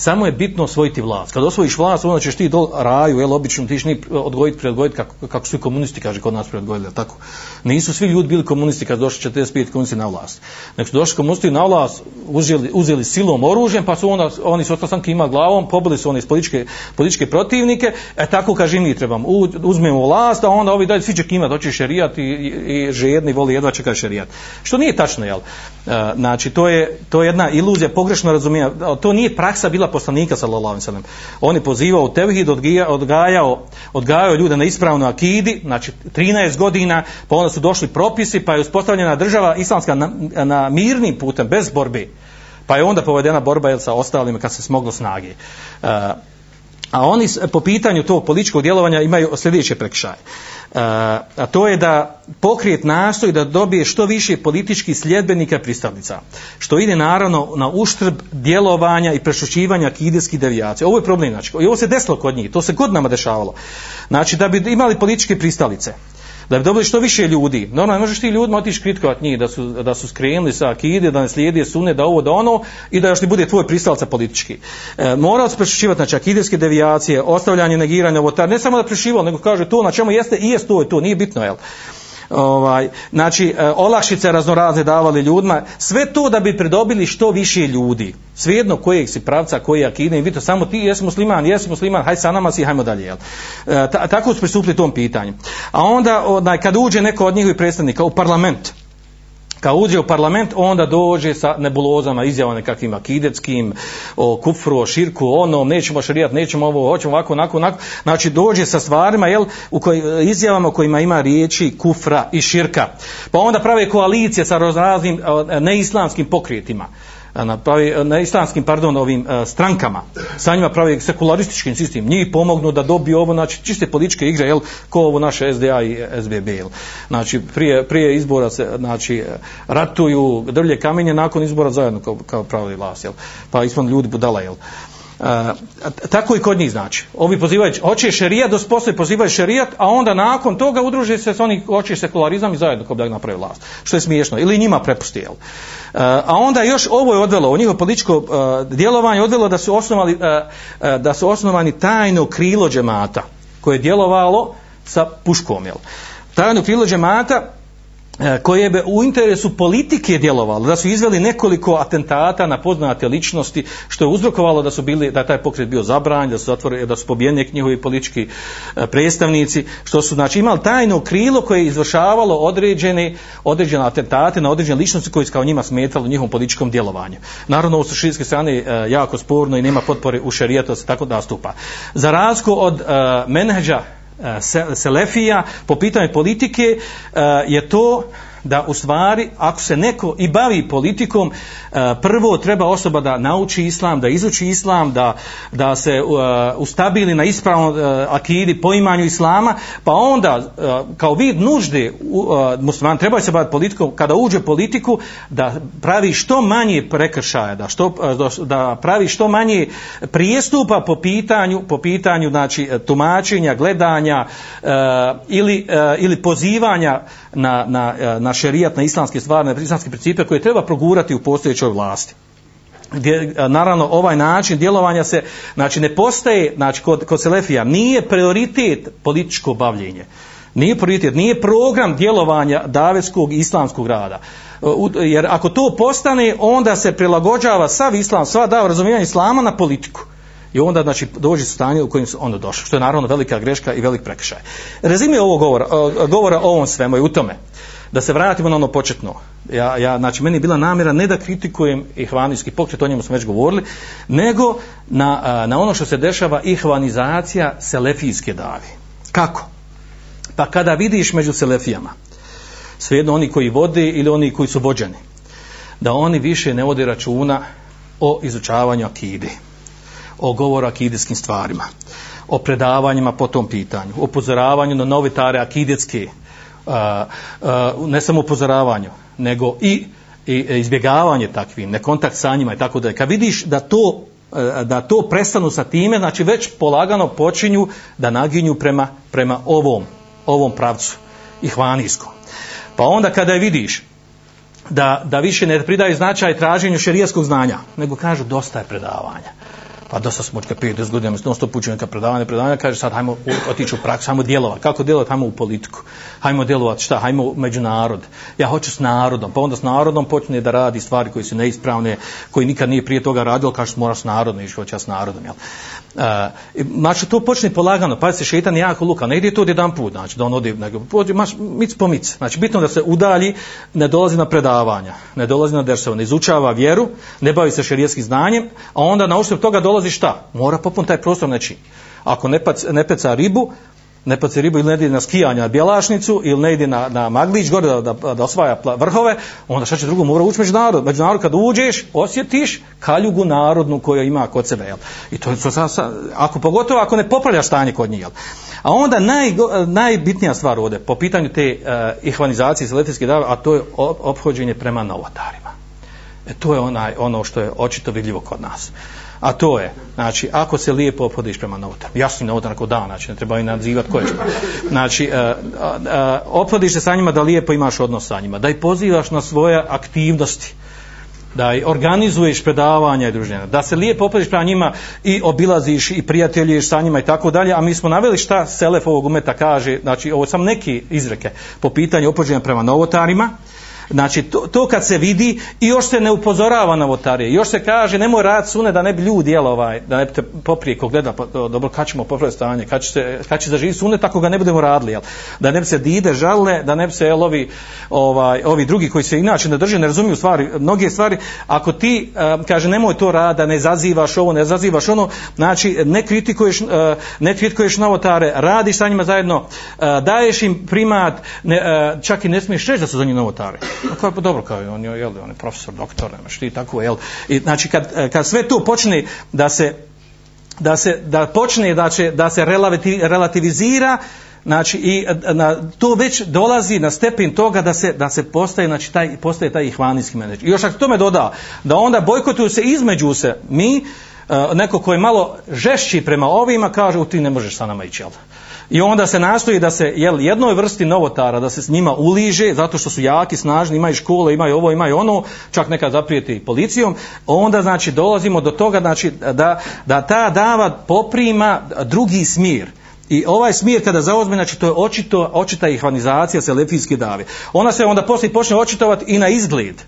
Samo je bitno osvojiti vlast. Kad osvojiš vlast, onda ćeš ti do raju, jel, obično ti ni odgojiti, preodgojiti, kako, kako su komunisti, kaže, kod nas preodgojili, tako. Nisu svi ljudi bili komunisti kad došli 45 komunisti na vlast. Nek su došli komunisti na vlast, uzeli, uzeli silom oružjem, pa su onda, oni su ostali kima glavom, pobili su oni političke, političke protivnike, e tako kaže mi trebamo, uzmemo vlast, a onda ovi daju svi će kima, doći šerijat i, i, i žedni voli jedva čeka šerijat. Što nije tačno, jel? E, znači, to je, to je jedna iluzija, pogrešno razumijem, to nije praksa bila poslanika sallallahu alejhi ve sellem. On je pozivao tevhid, odgajao, odgajao ljude na ispravnu akidi, znači 13 godina, pa onda su došli propisi, pa je uspostavljena država islamska na, na mirnim putem bez borbe. Pa je onda povedena borba jel, sa ostalima kad se smoglo snage. Uh, a oni po pitanju tog političkog djelovanja imaju sljedeće prekšaje. A, a to je da pokret nastoji da dobije što više političkih sljedbenika pristavnica. Što ide naravno na uštrb djelovanja i prešućivanja kideskih devijacija. Ovo je problem. Znači, I ovo se desilo kod njih. To se godinama dešavalo. Znači, da bi imali političke pristalice. Da bi dobili što više ljudi. Normalno, ne možeš ti ljudima otići kritikovat njih da su, da su skrenuli sa akide, da ne slijedi sune, da ovo, da ono i da još ti bude tvoj pristalca politički. E, morao se prešučivati znači akideske devijacije, ostavljanje, negiranje, ovo, ta, ne samo da prešivao, nego kaže to na čemu jeste i jest to je to, nije bitno, jel? Ovaj znači e, olakšice raznorazne davali ljudima sve to da bi pridobili što više ljudi. Svejedno kojeg si pravca koji akide i vidite samo ti jesi musliman jesi musliman haj sa nama si hajmo dalje jel? E, tako su pristupili tom pitanju. A onda onaj kad uđe neko od njihovih predstavnika u parlament kad uđe u parlament, onda dođe sa nebulozama, izjavama nekakvim akidetskim, o kufru, o širku, ono, nećemo šarijat, nećemo ovo, hoćemo ovako, onako, onako. Znači, dođe sa stvarima, jel, u koj, izjavama u kojima ima riječi kufra i širka. Pa onda prave koalicije sa raznim neislamskim pokrijetima na, pravi, na islamskim pardon ovim uh, strankama. Sa njima pravi sekularistički sistem. Njih pomognu da dobiju ovo znači čiste političke igre jel ko ovo naše SDA i SBB jel. Znači prije, prije izbora se znači ratuju drvlje kamenje nakon izbora zajedno kao, kao pravi vlast jel. Pa ispod ljudi budala jel. Uh, tako i kod njih znači. Ovi pozivaju, hoće šerijat, dos pozivaju šerijat, a onda nakon toga udruže se s onih, hoće sekularizam i zajedno kao da napravi vlast. Što je smiješno. Ili njima prepusti, jel? A onda još ovo je odvelo, u njihovo političko a, djelovanje odvelo da su osnovali, a, da su osnovani tajno krilo džemata, koje je djelovalo sa puškom, jel? Tajno krilo džemata, E, koje bi u interesu politike djelovalo, da su izveli nekoliko atentata na poznate ličnosti, što je uzrokovalo da su bili, da je taj pokret bio zabranjen, da su zatvore, da su pobijeni njihovi politički e, predstavnici, što su znači imali tajno krilo koje je izvršavalo određene, određene atentate na određene ličnosti koje su kao njima smetalo u njihovom političkom djelovanju. Naravno, ovo su širijske strane e, jako sporno i nema potpore u šerijetu, se tako nastupa. Za razliku od menheđa Eh, Selefija po pitanju politike eh, je to da u stvari ako se neko i bavi politikom eh, prvo treba osoba da nauči islam da izuči islam da, da se eh, ustabili na ispravnom eh, akidi poimanju islama pa onda kao vid nužde musliman treba se baviti politikom kada uđe politiku da pravi što manje prekršaja da što da pravi što manje prijestupa po pitanju po pitanju znači tumačenja gledanja ili ili pozivanja na na na šerijat na islamske stvari na islamske principe koje treba progurati u postojećoj vlasti. Gdje naravno ovaj način djelovanja se znači ne postaje znači kod kod selefija nije prioritet političko bavljenje. Nije prioritet nije program djelovanja daveskog islamskog rada. E, jer ako to postane onda se prilagođava sav islam sva dav razumijevanje islama na politiku. I onda znači dođe stanje u kojem se onda došlo što je naravno velika greška i velik prekršaj. Rezime ovog govora, govora o ovom svemu i u tome da se vratimo na ono početno. Ja, ja, znači, meni je bila namjera ne da kritikujem ihvanijski pokret, o njemu smo već govorili, nego na, na ono što se dešava ihvanizacija selefijske davi. Kako? Pa kada vidiš među selefijama, svejedno oni koji vode ili oni koji su vođeni, da oni više ne vode računa o izučavanju akide, o govoru akidijskim stvarima, o predavanjima po tom pitanju, o upozoravanju na novitare akidetske, a, a, ne samo upozoravanju, nego i, i e, izbjegavanje takvim, nekontakt sa njima i tako da. Kad vidiš da to e, da to prestanu sa time, znači već polagano počinju da naginju prema, prema ovom, ovom pravcu, ihvanijskom. Pa onda kada je vidiš da, da više ne pridaju značaj traženju šerijskog znanja, nego kažu dosta je predavanja pa dosta smo od 50 godina, non stop učinu neka predavanja, predavanja, kaže sad hajmo otići u praksu, hajmo djelovati. Kako djelovati? Hajmo u politiku. Hajmo djelovati šta? Hajmo u međunarod. Ja hoću s narodom. Pa onda s narodom počne da radi stvari koje su neispravne, koji nikad nije prije toga radio, kaže mora s narodom, ići hoće s narodom. Jel? Uh, znači to počne polagano, pa se šetan jako luka, ne ide to jedan put, znači da on ode, nego pođe maš, mic po mic. Znači bitno da se udalji, ne dolazi na predavanja, ne dolazi na dersova, ne izučava vjeru, ne bavi se šerijskim znanjem, a onda na uštrb toga dolazi šta? Mora popun taj prostor znači, Ako ne, pac, ne peca ribu, ne paci ribu ili ne ide na skijanje na Bjelašnicu ili ne ide na, na Maglić gore da, da, da osvaja vrhove, onda šta će drugo mora ući međunarod. Međunarod kad uđeš, osjetiš kaljugu narodnu koju ima kod sebe. Jel? I to je to sa, sa, ako pogotovo ako ne popravlja stanje kod njih. Jel? A onda naj, najbitnija stvar ovdje po pitanju te uh, ihvanizacije selefijske dave, a to je ophođenje prema novotarima. E, to je onaj, ono što je očito vidljivo kod nas. A to je, znači, ako se lijepo opodiš prema novotarima, jasno novotar ako da, znači, ne treba i nazivati koje što. Znači, e, e, e, uh, uh, opodiš se sa njima da lijepo imaš odnos sa njima, da ih pozivaš na svoje aktivnosti, da i organizuješ predavanja i druženja, da se lijepo opadiš prema njima i obilaziš i prijateljuješ sa njima i tako dalje, a mi smo naveli šta Selef ovog umeta kaže, znači, ovo sam neki izreke po pitanju opođenja prema novotarima, Znači, to, to kad se vidi i još se ne upozorava na votarije, još se kaže nemoj rad sune da ne bi ljudi jel ovaj, da ne bi te poprije ko gleda, pa, dobro, kad ćemo popraviti stanje, kad će, se, kad će zaživiti sune, tako ga ne budemo radili, jel? da ne bi se dide žale, da ne bi se jel, ovi, ovaj, ovi drugi koji se inače ne drže, ne razumiju stvari, mnoge stvari, ako ti, um, kaže, nemoj to rada, ne zazivaš ovo, ne zazivaš ono, znači, ne kritikuješ, uh, ne kritikuješ novotare, radiš sa njima zajedno, uh, daješ im primat, ne, uh, čak i ne smiješ reći da su za njih novotare. Ako kao, dobro, kao on je, jel, on je profesor, doktor, nemaš ti tako, jel. I, znači, kad, e, kad sve to počne da se, da se, da počne da, će, da se relativizira, znači, i e, na, to već dolazi na stepen toga da se, da se postaje, znači, taj, postaje taj ihvanijski menadžer. I još ako tome doda, da onda bojkotuju se između se, mi, e, neko ko je malo žešći prema ovima, kaže, u ti ne možeš sa nama ići, jel. I onda se nastoji da se jel, jednoj vrsti novotara, da se s njima uliže, zato što su jaki, snažni, imaju škole, imaju ovo, imaju ono, čak neka zaprijeti policijom, onda znači dolazimo do toga znači, da, da ta dava poprima drugi smir. I ovaj smir kada zaozme, znači to je očito, očita ihvanizacija selefijske dave. Ona se onda poslije počne očitovati i na izgled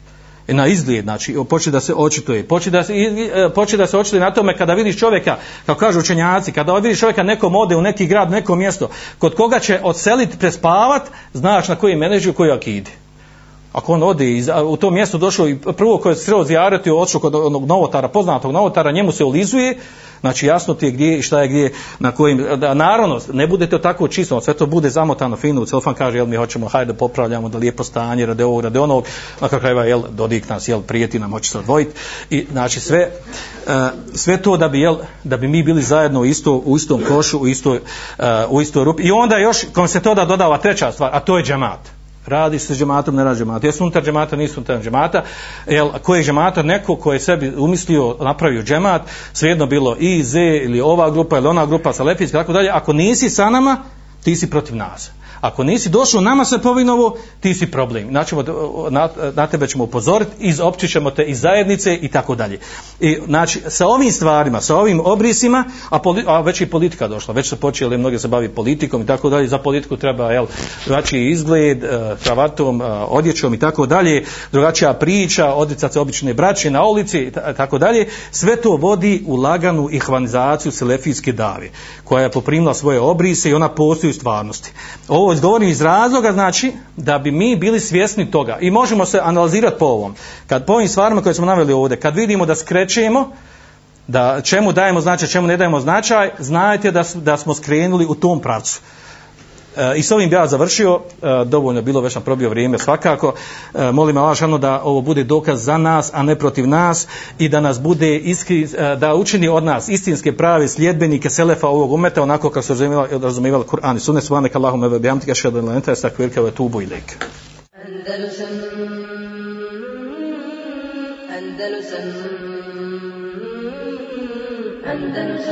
E, na izgled, znači poče da se očituje, poče da se, e, poče da se očituje na tome kada vidiš čovjeka, kako kažu učenjaci, kada vidiš čovjeka nekom ode u neki grad, neko mjesto, kod koga će odseliti prespavat, znaš na koji meneđu, koji akidi ako on ode iz, u to mjesto došao i prvo koje je sreo zijarati odšao kod onog novotara, poznatog novotara, njemu se olizuje, znači jasno ti je gdje i šta je gdje, na kojim, da, naravno, ne bude to tako čisto, sve to bude zamotano fino, u celofan kaže, jel mi hoćemo, hajde da popravljamo, da lijepo stanje, rade ovog, rade onog, na kraju krajeva, jel, Dodik nas, jel, prijeti nam, hoće se odvojiti, i znači sve, uh, sve to da bi, jel, da bi mi bili zajedno u, isto, u istom košu, u istoj, uh, u istoj rupi, i onda još, kom se to da dodava treća stvar, a to je džemat radi se džematom, ne radi džemata. Jesu unutar džemata, nisu unutar džemata. Jel, koji je džemata? Neko ko je sebi umislio, napravio džemat, svejedno bilo i Z ili ova grupa ili ona grupa sa lepijska, tako dalje. Ako nisi sa nama, ti si protiv nas. Ako nisi došao nama se povinovo, ti si problem. Znači, na, na tebe ćemo upozoriti, izopćit ćemo te iz zajednice i tako dalje. I, znači, sa ovim stvarima, sa ovim obrisima, a, poli, a već i politika došla, već su počeli, mnogi se bavi politikom i tako dalje, za politiku treba, jel, znači izgled, e, kravatom, e, odjećom i tako dalje, drugačija priča, odricati se obične braće na ulici i tako dalje, sve to vodi u laganu ihvanizaciju selefijske dave, koja je poprimila svoje obrise i ona postoji u stvarnosti. Ovo govorim iz razloga, znači, da bi mi bili svjesni toga i možemo se analizirati po ovom. Kad po ovim stvarima koje smo naveli ovdje, kad vidimo da skrećemo, da čemu dajemo značaj, čemu ne dajemo značaj, znajte da, da smo skrenuli u tom pravcu. E, I s ovim bi ja završio, e, dovoljno bilo već sam probio vrijeme svakako. E, molim Allah šano da ovo bude dokaz za nas, a ne protiv nas i da nas bude iskri, e, da učini od nas istinske prave sljedbenike selefa ovog umeta, onako kako su razumivali Kur'an i sunne, subhanak Allahumma wa bihamdika ashhadu an la ilaha illa anta astaghfiruka wa atubu ilaik. Andalusam Andalusam Andalusam